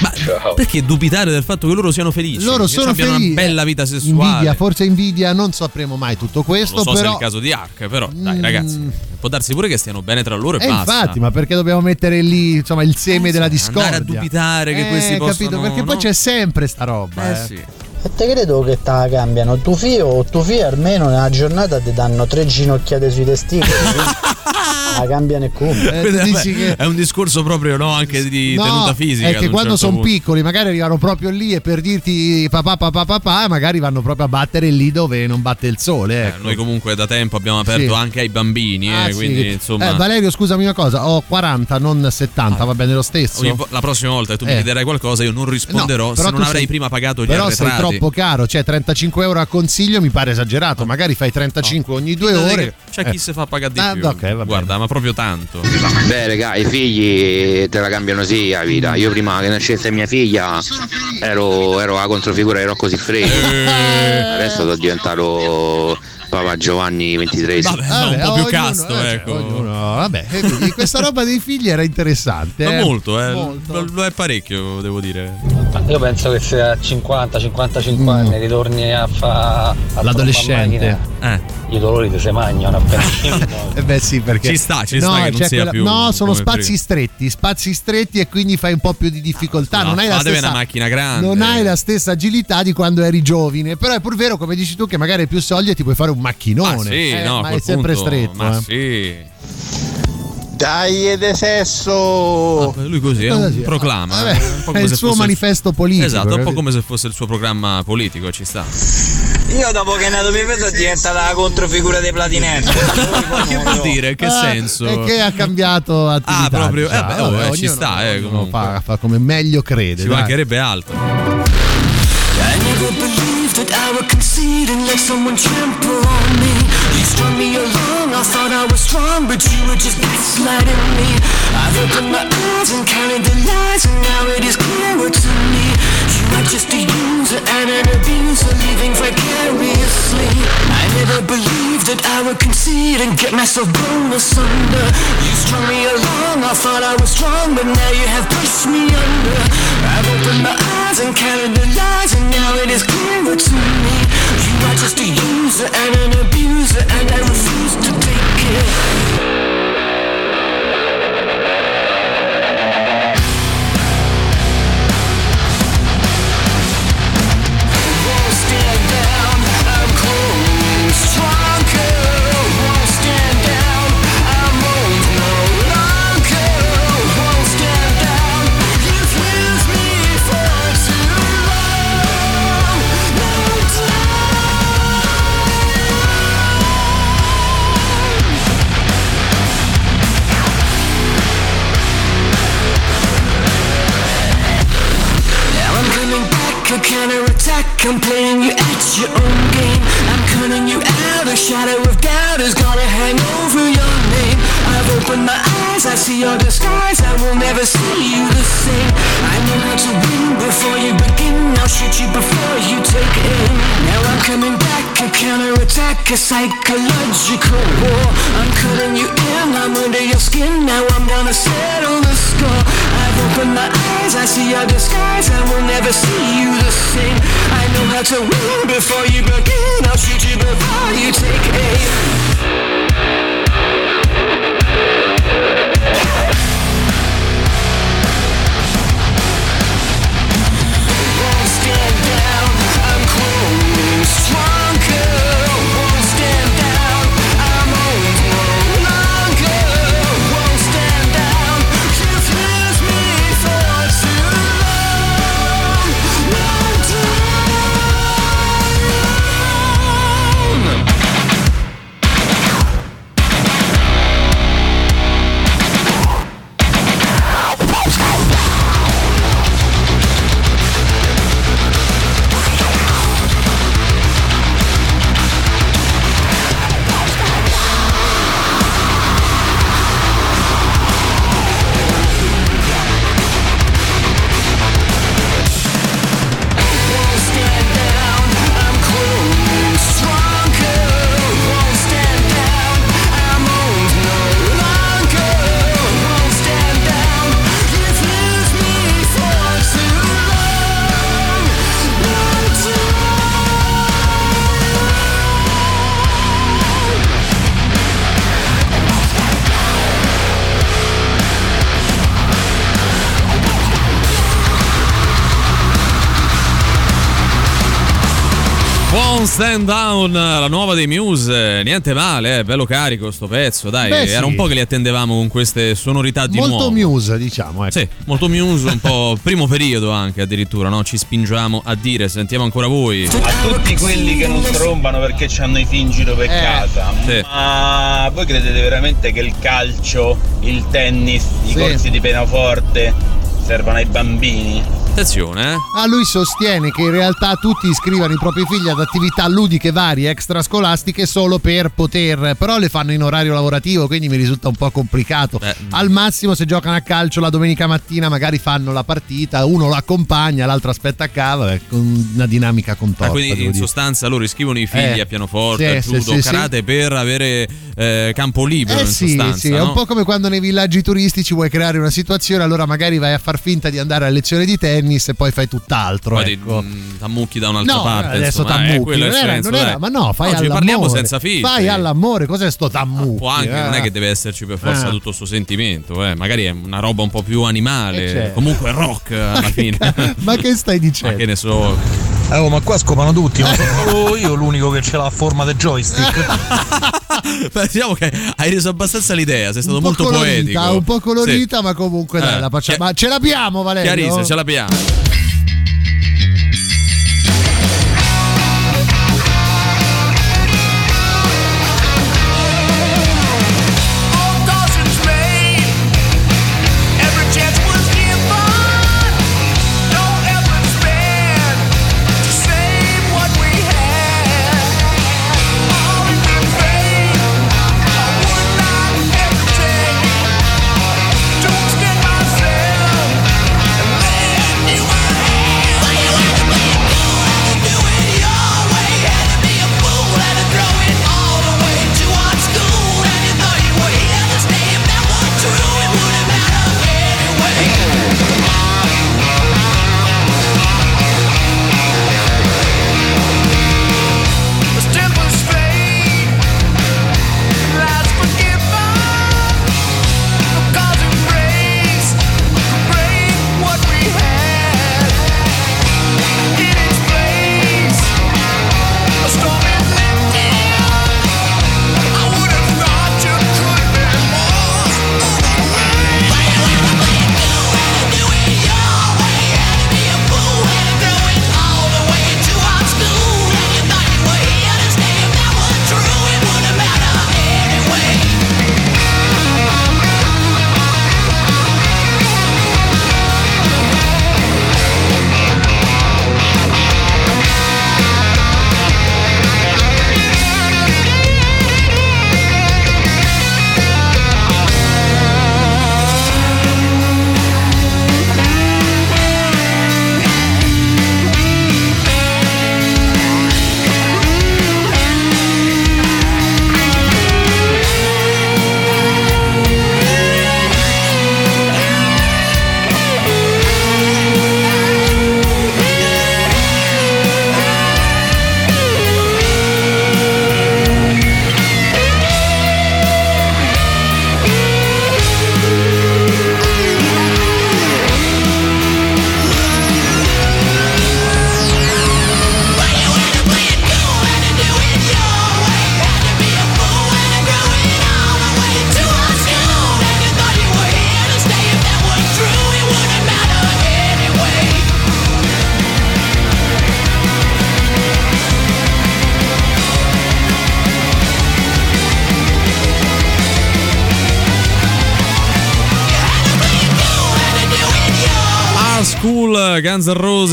Ma Ciao. perché dubitare del fatto che loro siano felici? Loro che sono abbiano felici. una bella vita sessuale. Invidia, forse invidia, non sapremo mai tutto questo, Non so se è però il caso di Ark, però dai Mm. Può darsi pure che stiano bene tra loro e Eh, basta. infatti, ma perché dobbiamo mettere lì insomma, il seme della discordia? andare a dubitare che Eh, questi capito? possono- Perché poi no? c'è sempre sta roba. Eh eh. sì. E te credo che te la cambiano. Tu fio o tu fio almeno nella giornata ti danno tre ginocchiate sui testicoli. cambiano e come. Eh, È un discorso proprio no, anche di No, tenuta fisica. è che quando certo sono punto. piccoli magari arrivano proprio lì e per dirti papà papà papà magari vanno proprio a battere lì dove non batte il sole Eh, ecco. noi comunque da tempo abbiamo aperto Sì. anche ai bambini, eh, Ah, sì. quindi insomma Eh, Valerio scusami una cosa ho 40 non 70 va bene lo stesso ogni la prossima volta che tu mi Eh. chiederai qualcosa io non risponderò No, se però non tu avrei sei- prima pagato gli però arretrati. sei troppo caro cioè 35 euro a consiglio mi pare esagerato magari fai 35 ogni due ore C'è chi Eh. si fa pagare di Ah, più. ok, va bene. Guarda, ma proprio tanto. Beh, raga, i figli te la cambiano sì la vita. Io prima che nascesse mia figlia ero, ero la controfigura di Rocco Siffredi. Adesso sono diventato Papa Giovanni XXIII. Vabbè, Vabbè, un po' più ognuno- casto, eh, ecco. ognuno- vabbè e quindi questa roba dei figli era interessante Ma eh. molto, eh. Molto. Lo, è parecchio, devo dire. Io penso che se a 50-55 anni ritorni a fare Mm. L'adolescente. Eh. i dolori ti si mangiano appena Eh beh sì perché Ci sta, ci no, sta che non sia più no sono spazi prima. stretti spazi stretti e quindi fai un po' più di difficoltà No, non hai la stessa una macchina grande. non hai la stessa agilità di quando eri giovine però è pur vero come dici tu che magari hai più soldi e ti puoi fare un macchinone Ma sì, eh, no, ma è sempre punto- stretto Ma eh. sì. Dai de sesso! Lui così è un proclama. Vabbè, eh, un po' è il suo fosse manifesto politico, Esatto, un po' come se fosse il suo programma politico, ci sta. Io dopo che è nato mio figlio è diventata la controfigura dei platinette. che vuol dire? Che Ah, senso? è che ha cambiato attività Ah, proprio- eh, diciamo. beh, oh, eh, ci sta, eh, fa, fa come meglio crede Ci dai. mancherebbe altro. That I would concede and let someone trample on me. You strung me along, I thought I was strong, but you were just gaslighting me. I've opened my eyes and counted the lies, and now it is clearer to me. You are just a user and an abuser, living vicariously. I never believed that I would concede and get myself blown asunder. You strung me along, I thought I was strong, but now you have pushed me under. I've opened my eyes and counted the lies, and now it is clearer to me. You are just a user and an abuser, and I refuse to take it. Back, a counterattack. I'm playing you at your own game. I'm cutting you out. A shadow of doubt is gonna hang over your name. I've opened my eyes, I see your disguise. I will never see you the same. I know how to win before you begin. I'll shoot you before you take aim. Now I'm coming back, a counterattack, a psychological war. I'm cutting you in, I'm under your skin. Now I'm gonna settle the score. I've opened my eyes, I see your disguise. I will never see you the same. I know how to win before you begin. I'll shoot you before you take aim. Stand down, I'm growing stronger. Stand Down, la nuova dei Muse, niente male, eh, bello carico sto pezzo, dai, Beh, sì. era un po' che li attendevamo con queste sonorità di Molto nuovo. Muse, diciamo. Ecco. Sì, molto Muse, un po' primo periodo anche addirittura, no? Ci spingiamo a dire, sentiamo ancora voi. A tutti quelli che non trombano perché hanno i fin giro per casa, Sì. ma voi credete veramente che il calcio, il tennis, i Sì. corsi di pianoforte servano ai bambini? Attenzione, eh. Ah, lui sostiene che in realtà tutti iscrivono i propri figli ad attività ludiche varie, extrascolastiche, solo per poter, però le fanno in orario lavorativo, quindi mi risulta un po' complicato. Al massimo, se giocano a calcio la domenica mattina, magari fanno la partita, uno lo accompagna, l'altro aspetta a cava, è con una dinamica contorta. Ah, quindi devo in dire. sostanza loro iscrivono i figli Eh, a pianoforte, sì, a sì, judo, sì, karate per avere eh, campo libero Eh in sì, sostanza. sì, è no? un po' come quando nei villaggi turistici vuoi creare una situazione, allora magari vai a far finta di andare a lezione di tennis e poi fai tutt'altro. Poi ti ecco. mm, t'ammucchi da un'altra No, parte. adesso eh, t'ammucchi. quella è non era, non era- ma no, fai Oggi all'amore. parliamo senza filtri. Fai all'amore, cos'è sto tammucchi? Può anche, non è eh? che deve esserci per forza Eh. tutto sto sentimento, eh. magari è una roba un po' più animale, Eh, certo. comunque rock alla fine. Ma che stai Ma dicendo? che ne so. Eh, oh, ma qua scopano tutti, ma sono io l'unico che ce l'ha a forma di joystick. Beh, diciamo che hai reso abbastanza l'idea, sei stato un molto colorita, poetico. un po' colorita, ma comunque dai, Eh, la facciamo. chi- Ma ce l'abbiamo, Valerio? Chiarissimo, ce l'abbiamo.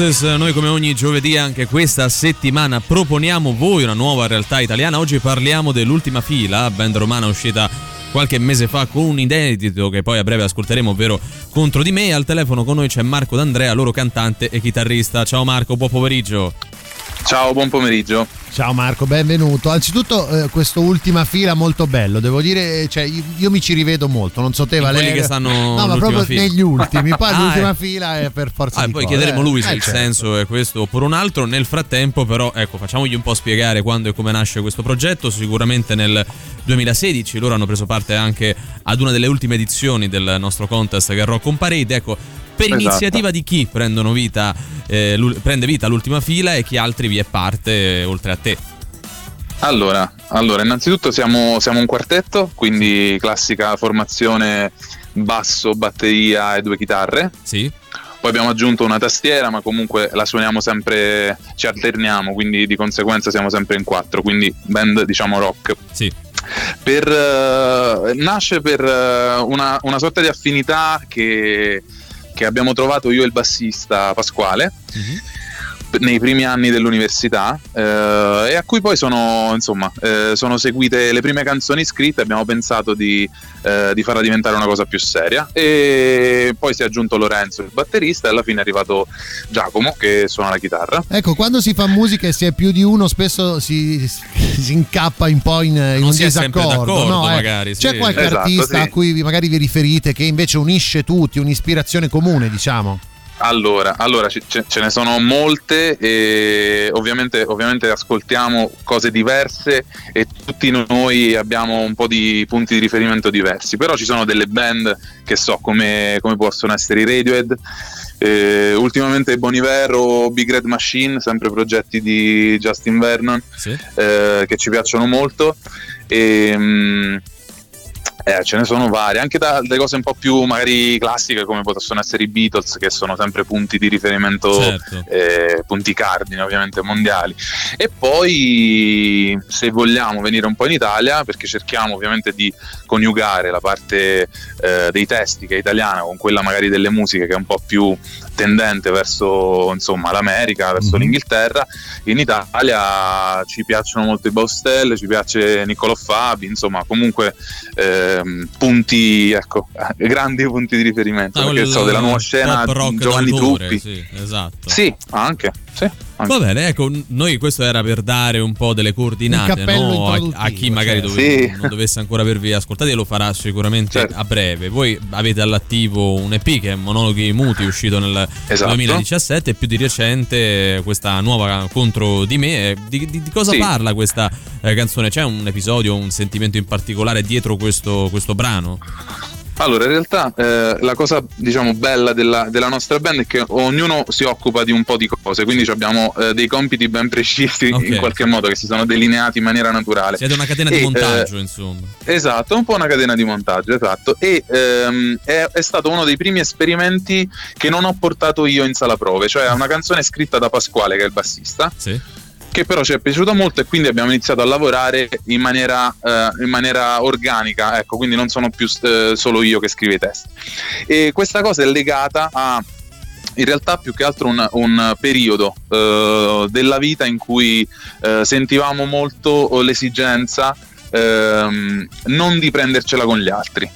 Roses. Noi come ogni giovedì anche questa settimana proponiamo voi una nuova realtà italiana. Oggi parliamo dell'ultima fila, band romana uscita qualche mese fa con un inedito che poi a breve ascolteremo, ovvero Contro di me. Al telefono con noi c'è Marco D'Andrea, loro cantante e chitarrista. Ciao Marco, buon pomeriggio. Ciao, buon pomeriggio. Ciao Marco, benvenuto. Anzitutto eh, questo ultima fila molto bello, devo dire, cioè, io, io mi ci rivedo molto, non so te In Valeria. quelli che stanno No, ma proprio fila. negli ultimi, poi Ah, l'ultima eh. fila è per forza Ah, di poi cose, chiederemo eh. lui se Eh, il certo. senso è questo oppure un altro. Nel frattempo, però, ecco, facciamogli un po' spiegare quando e come nasce questo progetto. Sicuramente nel 2016 loro hanno preso parte anche ad una delle ultime edizioni del nostro contest che è Rock on Parade. Ecco, per Esatto. iniziativa di chi prendono vita, eh, prende vita l'ultima fila e chi altri vi è parte eh, oltre a te? Allora, allora, innanzitutto siamo, siamo un quartetto, quindi classica formazione basso, batteria e due chitarre. Sì. Poi abbiamo aggiunto una tastiera, ma comunque la suoniamo sempre, ci alterniamo, quindi di conseguenza siamo sempre in quattro, quindi band diciamo rock. Sì. Per, eh, nasce per eh, una, una sorta di affinità che, che abbiamo trovato io e il bassista Pasquale. P- nei primi anni dell'università eh, e a cui poi sono, insomma, eh, sono seguite le prime canzoni scritte abbiamo pensato di, eh, di farla diventare una cosa più seria e poi si è aggiunto Lorenzo il batterista e alla fine è arrivato Giacomo che suona la chitarra Ecco, quando si fa musica e si è più di uno, spesso si, si incappa un po' in, in Non un si è sempre disaccordo. d'accordo, no, eh. magari, sì. C'è qualche Esatto, artista sì. a cui vi- magari vi riferite che invece unisce tutti, un'ispirazione comune, diciamo? Allora, allora ce, ce- ne sono molte e ovviamente, ovviamente ascoltiamo cose diverse e tutti noi abbiamo un po' di punti di riferimento diversi, però ci sono delle band che so come, come possono essere i Radiohead, eh, ultimamente Bon Iver o Big Red Machine, sempre progetti di Justin Vernon eh, che ci piacciono molto. E mm, eh, ce ne sono varie, anche da, dalle cose un po' più magari classiche come possono essere i Beatles che sono sempre punti di riferimento, Certo. eh, punti cardine ovviamente mondiali. E poi se vogliamo venire un po' in Italia, perché cerchiamo ovviamente di coniugare la parte eh, dei testi che è italiana con quella magari delle musiche che è un po' più tendente verso insomma, l'America, verso l'Inghilterra, in Italia ci piacciono molto i Baustelle, ci piace Niccolò Fabi, insomma comunque ehm, punti, ecco, grandi punti di riferimento, Ah, perché quel so, della nuova scena Giovanni Truppi. Sì, esatto. Sì, anche, sì, anche. Va bene, ecco, noi questo era per dare un po' delle coordinate no? a, a chi magari certo. dove- Sì. non dovesse ancora avervi ascoltati e lo farà sicuramente Certo. a breve. Voi avete all'attivo un EP che è Monologhi Muti, uscito nel Esatto. 2017 e più di recente questa nuova Contro di me. Eh, Di, di- di cosa Sì. parla questa eh, canzone? C'è un episodio, un sentimento in particolare dietro questo, questo brano? Allora, in realtà eh, la cosa diciamo bella della, della nostra band è che ognuno si occupa di un po' di cose, quindi abbiamo eh, dei compiti ben precisi Ok. in qualche modo che si sono delineati in maniera naturale. Siete una catena di E, montaggio, eh, insomma. Esatto, un po' una catena di montaggio, esatto. E ehm, è, è stato uno dei primi esperimenti che non ho portato io in sala prove, cioè una canzone scritta da Pasquale, che è il bassista. Sì. Che però ci è piaciuta molto e quindi abbiamo iniziato a lavorare in maniera, eh, in maniera organica, ecco, quindi non sono più eh, solo io che scrivo i testi. E questa cosa è legata a in realtà più che altro un, un periodo eh, della vita in cui eh, sentivamo molto l'esigenza ehm, non di prendercela con gli altri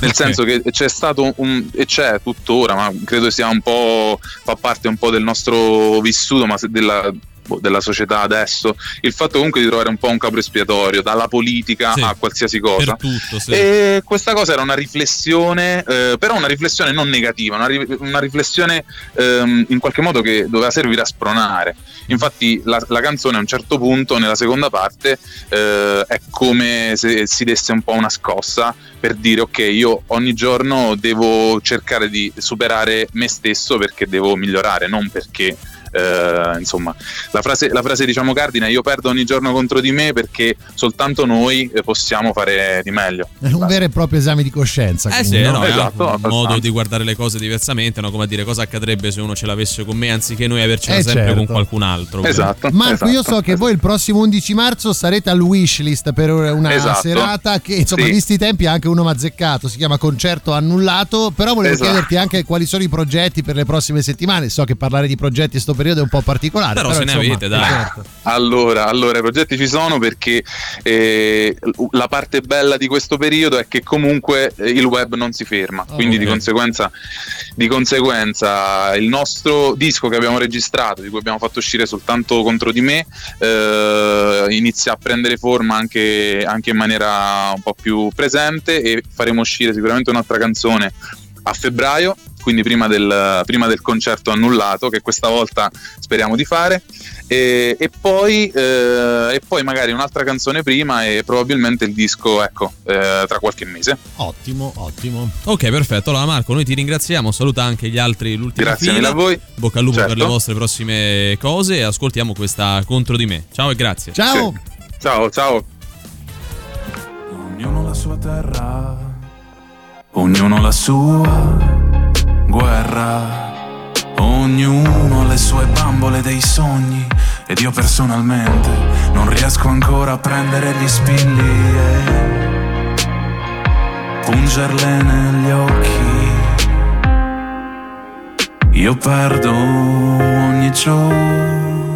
nel senso che c'è stato un e c'è tuttora ma credo sia un po' fa parte un po' del nostro vissuto ma della della società adesso il fatto comunque di trovare un po' un capo espiatorio dalla politica Sì. a qualsiasi cosa tutto, sì. e questa cosa era una riflessione, eh, però una riflessione non negativa, una, ri- una riflessione ehm, in qualche modo che doveva servire a spronare. Infatti la, la canzone a un certo punto, nella seconda parte, eh, è come se si desse un po' una scossa per dire ok, io ogni giorno devo cercare di superare me stesso perché devo migliorare, non perché eh, insomma, la frase, la frase diciamo cardine, io perdo ogni giorno contro di me perché soltanto noi eh, possiamo fare di meglio. È un vero e proprio esame di coscienza. Eh quindi, sì, no? no, è Esatto, un modo di guardare le cose diversamente, no? come a dire cosa accadrebbe se uno ce l'avesse con me anziché noi avercela Eh, sempre certo. con qualcun altro. Esatto. Marco, io so che voi il prossimo 11 marzo sarete al wishlist per una Esatto. serata che, insomma, Sì. visti i tempi, anche uno mazzeccato. Si chiama Concerto Annullato. Però volevo Esatto. chiederti anche quali sono i progetti per le prossime settimane. So che parlare di progetti sto periodo è un po' particolare. Però Però, se ne insomma, avete, dai. certo. Allora, allora, i progetti ci sono perché eh, la parte bella di questo periodo è che comunque eh, il web non si ferma, quindi di, ok. conseguenza, di conseguenza il nostro disco che abbiamo registrato, di cui abbiamo fatto uscire soltanto contro di me, eh, inizia a prendere forma anche, anche in maniera un po' più presente e faremo uscire sicuramente un'altra canzone a febbraio, quindi prima del, prima del concerto annullato, che questa volta speriamo di fare. E, e poi, eh, e poi magari un'altra canzone prima e probabilmente il disco ecco, eh, tra qualche mese. Ottimo, ottimo. Ok, perfetto. Allora, Marco, noi ti ringraziamo. Saluta anche gli altri, l'ultima Grazie fila. mille a voi. Bocca al lupo Certo. per le vostre prossime cose e ascoltiamo questa contro di me. Ciao e grazie. Ciao. Ciao, ciao. Ognuno la sua terra, ognuno la sua guerra, ognuno ha le sue bambole dei sogni ed io personalmente non riesco ancora a prendere gli spilli e pungerle negli occhi. Io perdo ogni giorno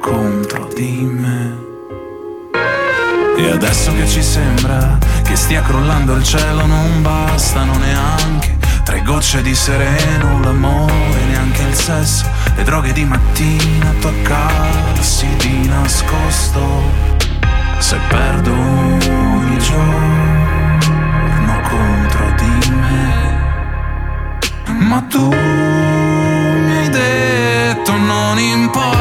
contro di me. E adesso che ci sembra che stia crollando il cielo non bastano neanche tre gocce di sereno, l'amore, neanche il sesso, le droghe di mattina, toccarsi di nascosto. Se perdo ogni giorno contro di me, ma tu mi hai detto non importa,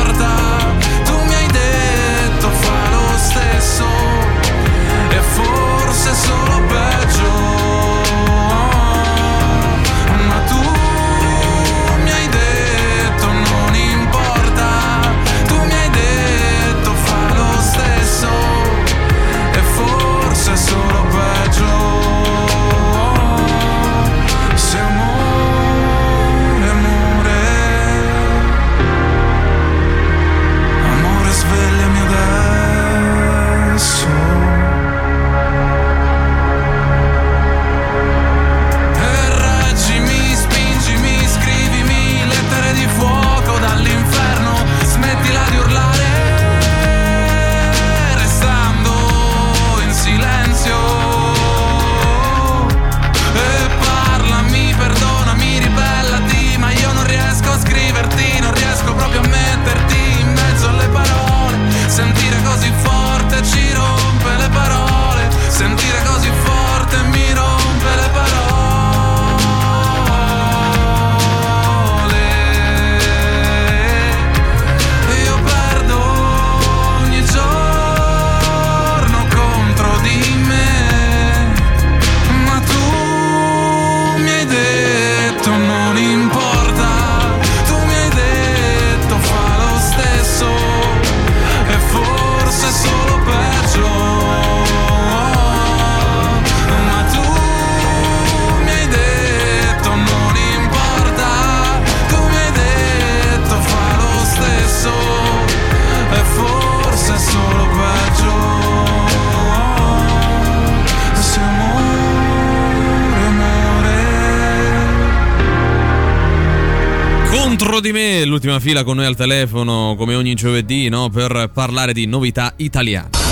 Contro di me, l'ultima fila con noi al telefono, come ogni giovedì, no? per parlare di novità italiane.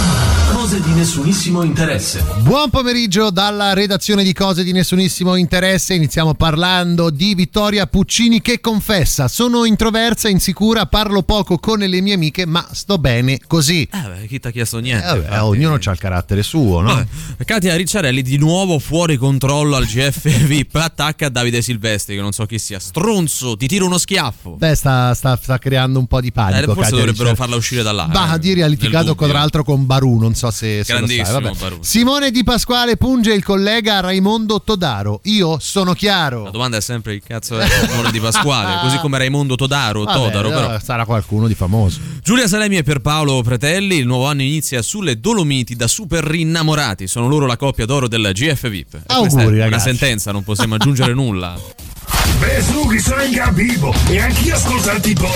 Cose di nessunissimo interesse. Buon pomeriggio dalla redazione di Cose di Nessunissimo Interesse. Iniziamo parlando di Vittoria Puccini che confessa: Sono introversa, insicura, parlo poco con le mie amiche, ma sto bene così. Eh, beh, chi ti ha chiesto niente? Eh, infatti. ognuno ha il carattere suo, no? Vabbè. Katia Ricciarelli di nuovo fuori controllo al GF VIP attacca Davide Silvestri che non so chi sia stronzo ti tiro uno schiaffo Beh, sta, sta- sta creando un po' di Eh, panico. forse Katja dovrebbero Ricciarelli. farla uscire da là Bah, eh, ieri ha litigato dubbio. tra l'altro con Baru, non so se, se Grandissimo, sai, Simone Di Pasquale punge il collega Raimondo Todaro. Io sono chiaro. La domanda è sempre il cazzo è Simone Di Pasquale, così come Raimondo Todaro, Vabbè, Todaro però. Sarà qualcuno di famoso. Giulia Salemi e Pierpaolo Pretelli, il nuovo anno inizia sulle Dolomiti da super rinnamorati. Sono loro la coppia d'oro della GF VIP. Auguri, ragazzi. Una sentenza, non possiamo aggiungere nulla. Beh, Sughi, sono in vivo e anch'io ascolto il tipo.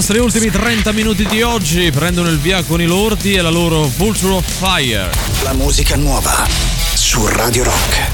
nostri ultimi 30 minuti di oggi prendono il via con i lordi e la loro Vulture of Fire. La musica nuova su Radio Rock.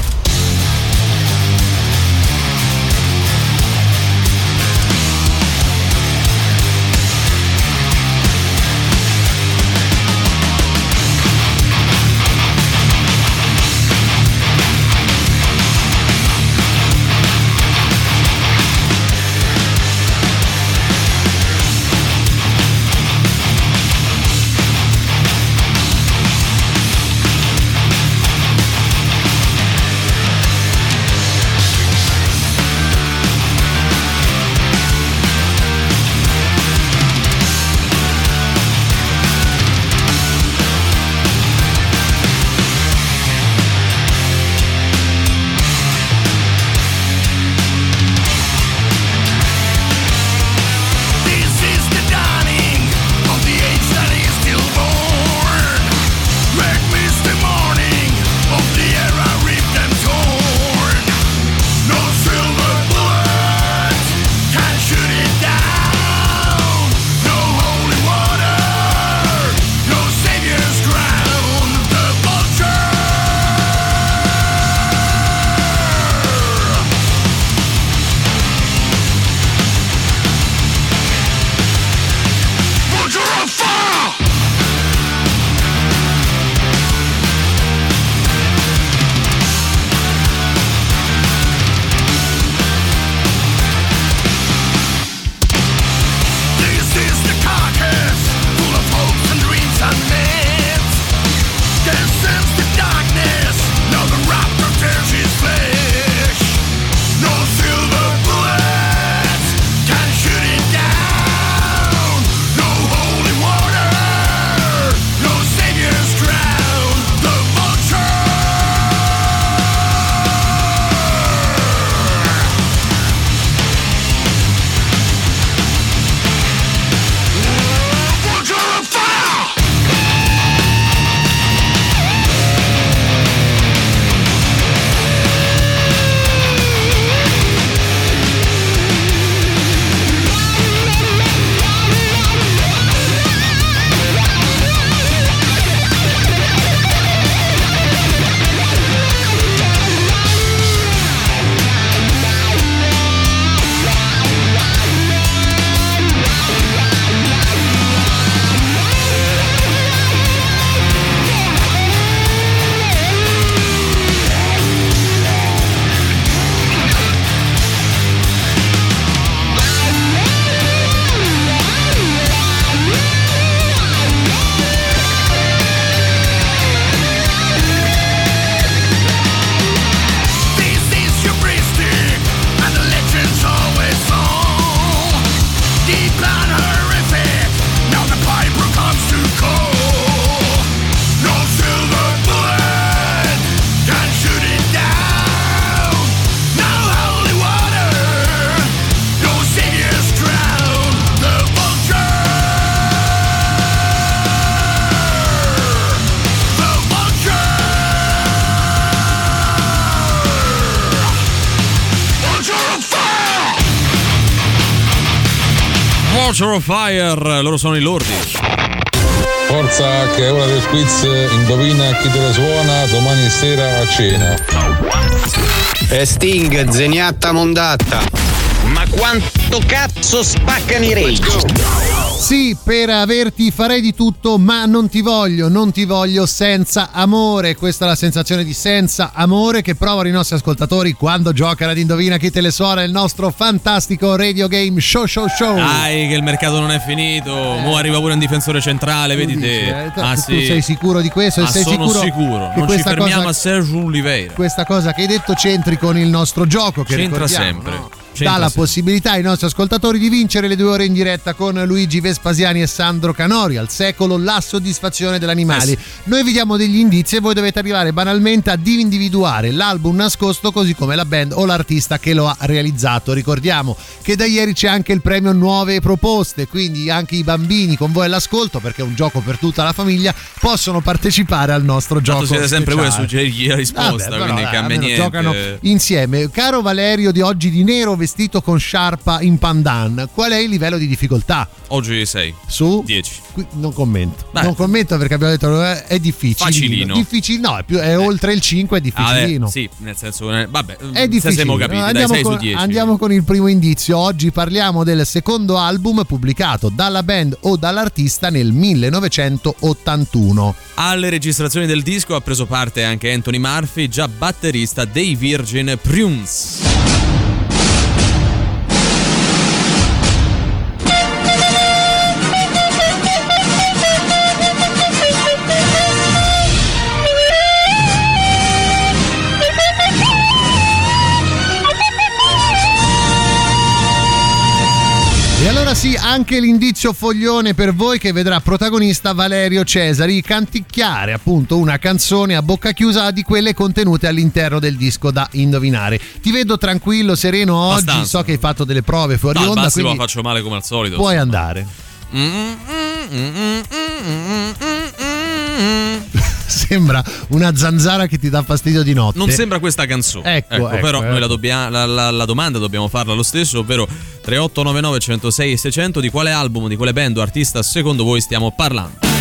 Torture of Fire, loro sono i lordi. Forza che è ora del quiz, indovina chi te la suona domani sera a cena. E Sting, zeniatta mondatta. Ma quanto cazzo spaccano i rage? Sì, per averti farei di tutto, ma non ti voglio, non ti voglio senza amore. Questa è la sensazione di senza amore che provano i nostri ascoltatori quando giocano ad Indovina chi te le suona il nostro fantastico radio game show show show. Dai, che il mercato non è finito. Mo arriva pure un difensore centrale, vedi te. Eh, tu- Ah, tu sì. sei sicuro di questo? Ah, sei sono sicuro sicuro. Non ci fermiamo cosa- a Sergio Oliveira. questa cosa che hai detto c'entri con il nostro gioco che C'entra sempre. no? Dà la possibilità ai nostri ascoltatori di vincere le due ore in diretta con Luigi Vespasiani e Sandro Canori al secolo La soddisfazione dell'animale. Eh Noi vi diamo degli indizi e voi dovete arrivare banalmente ad individuare l'album nascosto così come la band o l'artista che lo ha realizzato. Ricordiamo che da ieri c'è anche il premio Nuove Proposte, quindi anche i bambini con voi all'ascolto perché è un gioco per tutta la famiglia possono partecipare al nostro gioco. Tanto siete sempre voi a suggerirgli la risposta, Vabbè, però, quindi dai, cambia niente. Giocano insieme. Caro Valerio di oggi di nero vestito con sciarpa in pandan, qual è il livello di difficoltà? Oggi 6. Su 10. Qui non commento. Beh. Non commento perché abbiamo detto eh, è difficile. Facilino. Difficile, no, è, più- è oltre il 5 è difficilino. Ah, beh, sì, nel senso, eh, vabbè, È se difficile. siamo capiti, dai, andiamo, 6 con, su 10. andiamo con il primo indizio. Oggi parliamo del secondo album pubblicato dalla band o dall'artista nel 1981. Alle registrazioni del disco ha preso parte anche Anthony Murphy, già batterista dei Virgin Prunes. Allora sì, anche l'indizio foglione per voi che vedrà protagonista Valerio Cesari canticchiare appunto una canzone a bocca chiusa di quelle contenute all'interno del disco da indovinare. Ti vedo tranquillo, sereno oggi, Abbastanza. so che hai fatto delle prove fuori No, onda, lo quindi faccio male come al solito. puoi andare. Sembra una zanzara che ti dà fastidio di notte. Non sembra questa canzone. Ecco, ecco, però ecco. noi la, dobbia- la- la- la domanda dobbiamo farla lo stesso, ovvero 3899 106 e 600 di quale album, di quale band o artista secondo voi stiamo parlando?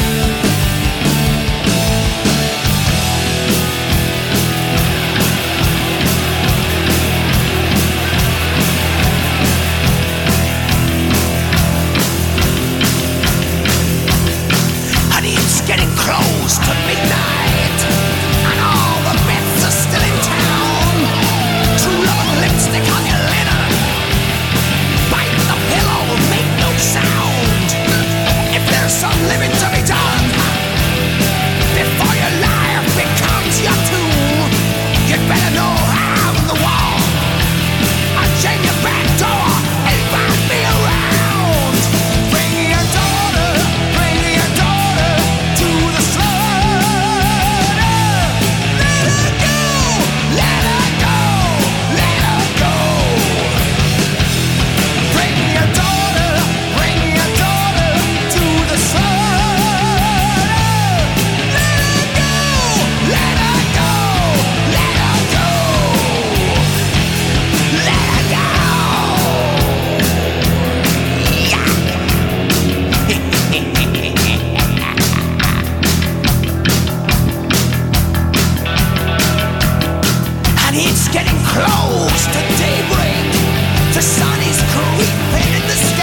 Getting close to daybreak. The sun is creeping in the sky.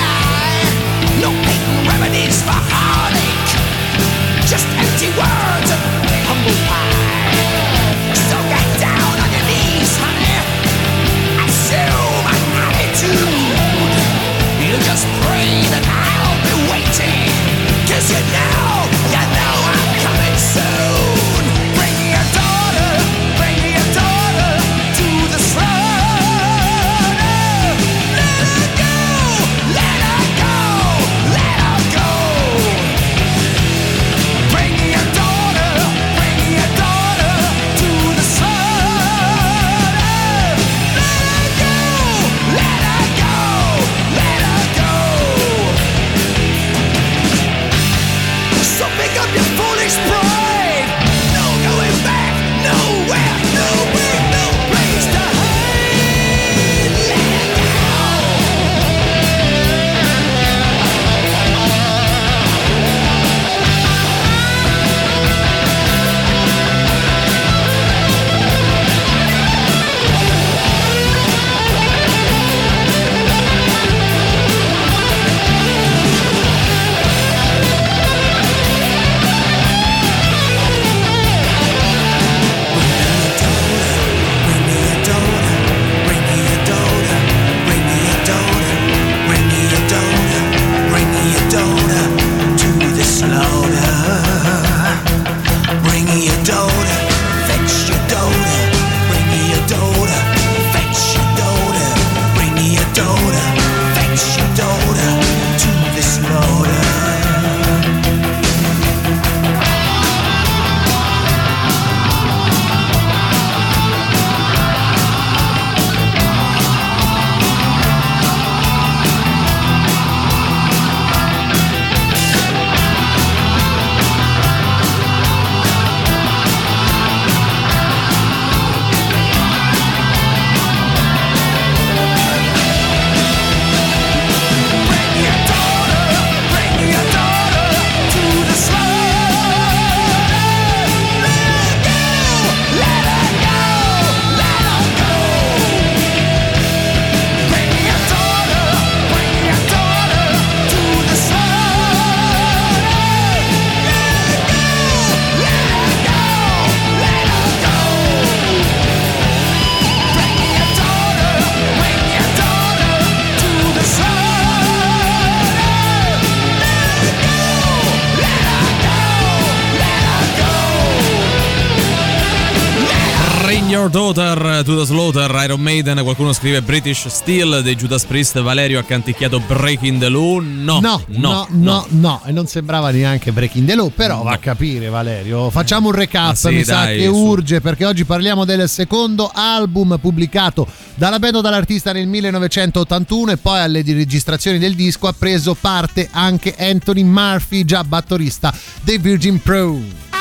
The Slaughter, Iron Maiden, qualcuno scrive British Steel dei Judas Priest, Valerio ha canticchiato Breaking the Law, no, No, no, no, no, e non sembrava neanche Breaking the Law, però va a capire Valerio. Facciamo un recap, mi sa che urge perché oggi parliamo del secondo album pubblicato dalla band o dall'artista nel 1981 e poi alle registrazioni del disco ha preso parte anche Anthony Murphy, già batterista dei Virgin Pro.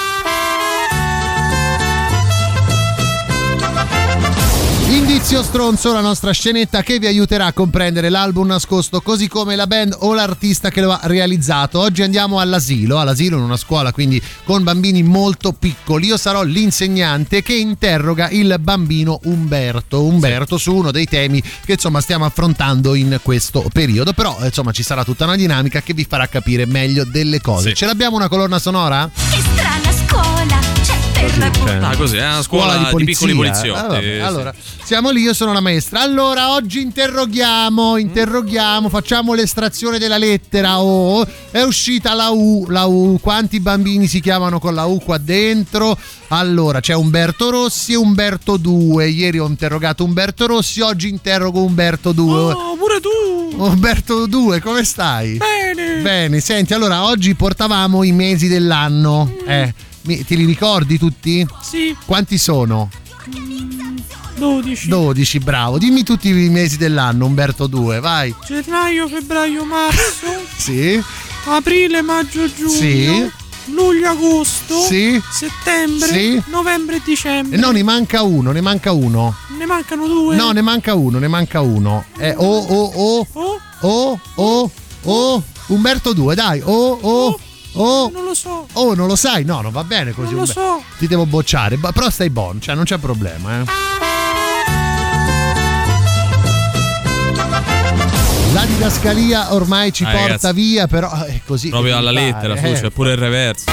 Indizio stronzo, la nostra scenetta che vi aiuterà a comprendere l'album nascosto, così come la band o l'artista che lo ha realizzato. Oggi andiamo all'asilo, all'asilo in una scuola quindi con bambini molto piccoli. Io sarò l'insegnante che interroga il bambino Umberto. Umberto su uno dei temi che insomma stiamo affrontando in questo periodo. Però insomma ci sarà tutta una dinamica che vi farà capire meglio delle cose. Ce l'abbiamo una colonna sonora? Che strana scuola, Ah, così, è una scuola, di, piccoli poliziotti. Ah, vabbè, sì. Allora, siamo lì, io sono la maestra. Allora, oggi interroghiamo, interroghiamo, facciamo l'estrazione della lettera O. È uscita la U, la U. Quanti bambini si chiamano con la U qua dentro? Allora, c'è Umberto Rossi e Umberto 2. Ieri ho interrogato Umberto Rossi, oggi interrogo Umberto 2. Oh, pure tu! Umberto 2, come stai? Bene! Bene, senti, allora oggi portavamo i mesi dell'anno. Eh, mi- te li ricordi tutti? Sì. Quanti sono? 12. 12, bravo. Dimmi tutti i mesi dell'anno, Umberto 2, vai. Gennaio, febbraio, marzo, Sì, aprile, maggio, giugno. Sì. Luglio, agosto. Sì. Settembre, Sì. novembre e dicembre. no, ne manca uno, ne manca uno. Ne mancano due. No, ne manca uno, ne manca uno. È O, O, O. O, O, O. Umberto 2, dai. O, O, O. Non lo so. Oh, non lo sai? No, non va bene così. Non lo so. Ti devo bocciare, però stai buono, cioè non c'è problema, eh. La didascalia ormai ci Ah, porta ragazzi. via, però è così. Proprio alla lettera, eh. c'è pure il reverso.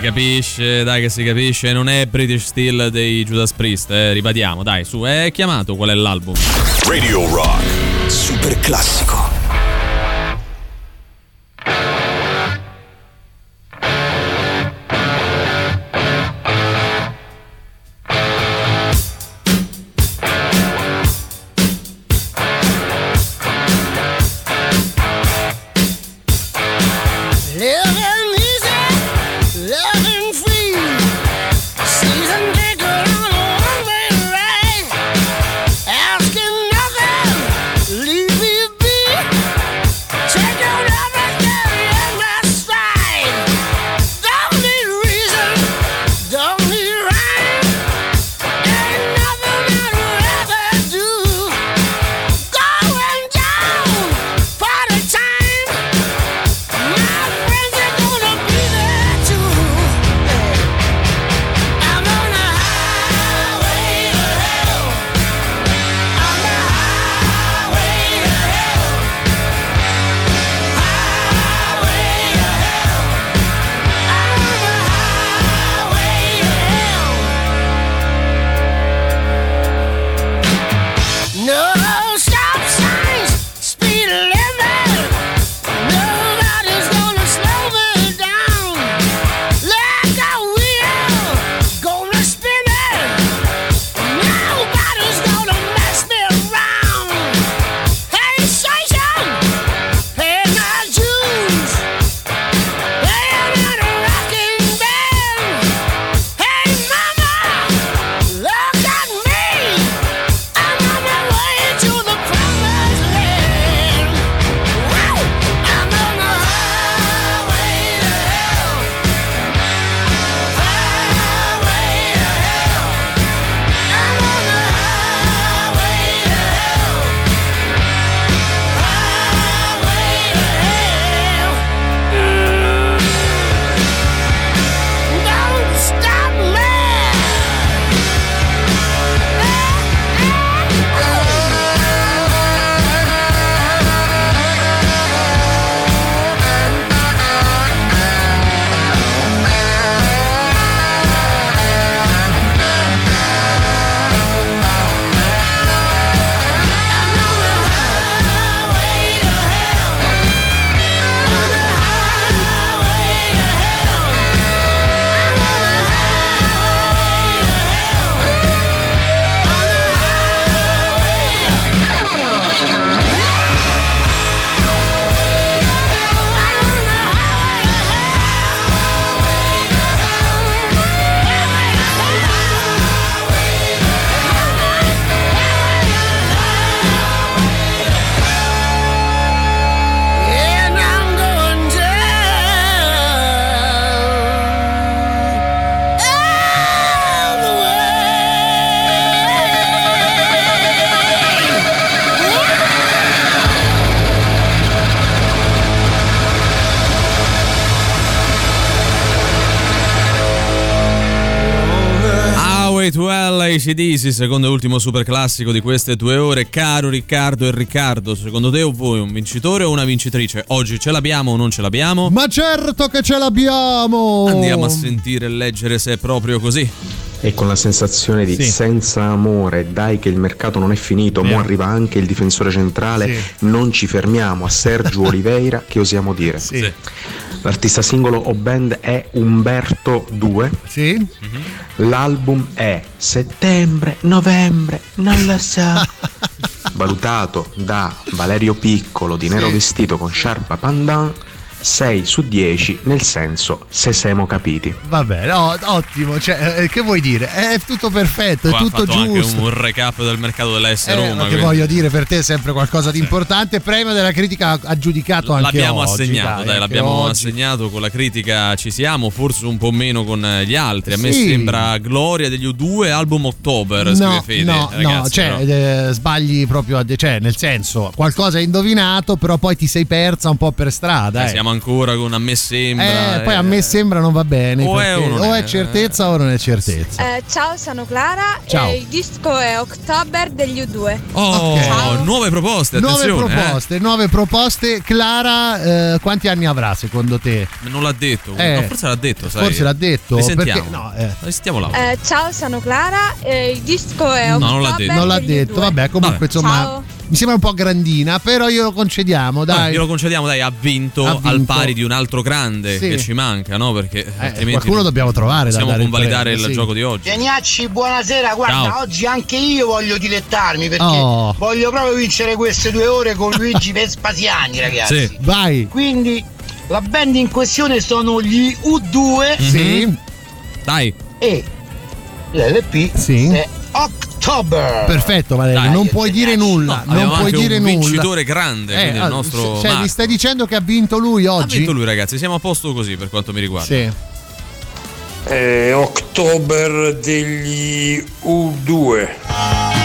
Capisce, dai che si capisce, non è British Steel dei Judas Priest, eh, ribadiamo, dai, su, è chiamato qual è l'album? Radio Rock. Super classico. ACDC, secondo e ultimo super classico di queste due ore. Caro Riccardo e Riccardo, secondo te o voi un vincitore o una vincitrice? Oggi ce l'abbiamo o non ce l'abbiamo? Ma certo che ce l'abbiamo! Andiamo a sentire e leggere se è proprio così. E con la sensazione di Sì. senza amore, dai che il mercato non è finito, mo arriva anche il difensore centrale, non ci fermiamo a Sergio Oliveira, che osiamo dire? L'artista singolo o band è Umberto 2. L'album è Settembre, Novembre, non lo so. Valutato da Valerio Piccolo di Nero. Vestito con sciarpa pandan 6 su 10, nel senso se siamo capiti. Va bene, no, ottimo. Cioè, eh, che vuoi dire? È tutto perfetto, è Qua ha tutto fatto anche giusto. un recap del mercato dell'S Eh, Roma. ma che quindi- voglio dire per te è sempre qualcosa di importante. Premio della critica aggiudicato anche L'abbiamo oggi. assegnato, dai, anche l'abbiamo oggi. assegnato con la critica ci siamo, forse un po' meno con gli altri. A me Sì. sembra Gloria degli U2 album October, No, scrive Fede. no, no, ragazzi, cioè però. eh, sbagli proprio, a de- cioè nel senso qualcosa hai indovinato, però poi ti sei persa un po' per strada. Eh, eh. Siamo ancora con a me sembra. Eh, poi a eh, me sembra non va bene. o è perché o non è. certezza o non è certezza. Eh, ciao, sono Clara Ciao. e il disco è October degli U2. Oh, Ciao. nuove proposte, Nuove eh. proposte, nuove proposte. Clara, eh, quanti anni avrà secondo te? Non l'ha detto, Eh, no, forse l'ha detto, sai. forse l'ha detto, Li sentiamo. perché- no, eh. Eh, ciao, sono Clara e il disco è No, October non l'ha detto. Non l'ha degli detto, U2. vabbè, comunque Vabbè. insomma Ciao. Mi sembra un po' grandina, però glielo concediamo, dai. glielo concediamo, dai, ha vinto, Ha al vinto. pari di un altro grande Sì. che ci manca, no? Perché altrimenti qualcuno dobbiamo trovare da possiamo dare il convalidare il, premio, sì. gioco di oggi. Geniacci, buonasera. Guarda, Ciao. oggi anche io voglio dilettarmi perché Oh. voglio proprio vincere queste due ore con Luigi Vespasiani, ragazzi. Sì. Vai. Quindi la band in questione sono gli U2 Sì. Dai. e l'LP Sì. è October. Perfetto, Valerio, Dai, non puoi dire nulla, non Abbiamo puoi anche dire un nulla. vincitore grande, quindi il ah, nostro cioè, Marco. mi stai dicendo che ha vinto lui Ha oggi? vinto lui, ragazzi. Siamo a posto così per quanto mi riguarda. Sì. È October degli U2.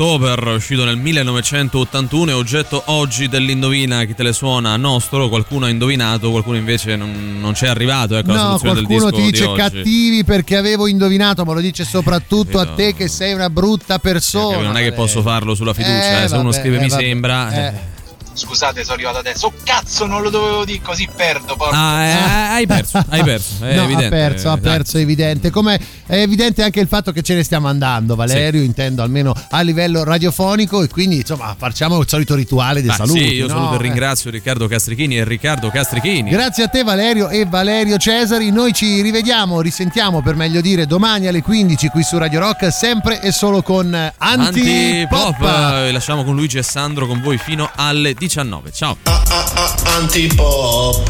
October uscito nel 1981 è oggetto oggi dell'indovina chi te le suona nostro, qualcuno ha indovinato, qualcuno invece non, non c'è arrivato ecco, No, qualcuno disco ti dice di cattivi perché avevo indovinato, ma lo dice soprattutto a te che sei una brutta persona. non è che posso farlo sulla fiducia, Eh, eh, se uno vabbè, scrive eh, mi vabbè, sembra. eh. eh. Scusate, sono arrivato adesso. Oh cazzo, non lo dovevo dire così perdo. porca- Ah, eh, hai perso, hai perso, è No, evidente. ha perso, ha Dai. perso, è evidente. Come è evidente anche il fatto che ce ne stiamo andando, Valerio, intendo almeno a livello radiofonico, e quindi insomma facciamo il solito rituale dei Ah, saluti. sì, io no? saluto e Eh. ringrazio Riccardo Castrichini e Riccardo Castrichini. Grazie a te Valerio e Valerio Cesari, noi ci rivediamo, risentiamo per meglio dire domani alle 15 qui su Radio Rock, sempre e solo con Antipop. Antipop. Eh, Lasciamo con Luigi e Sandro con voi fino alle 19. Ciao. Antipop.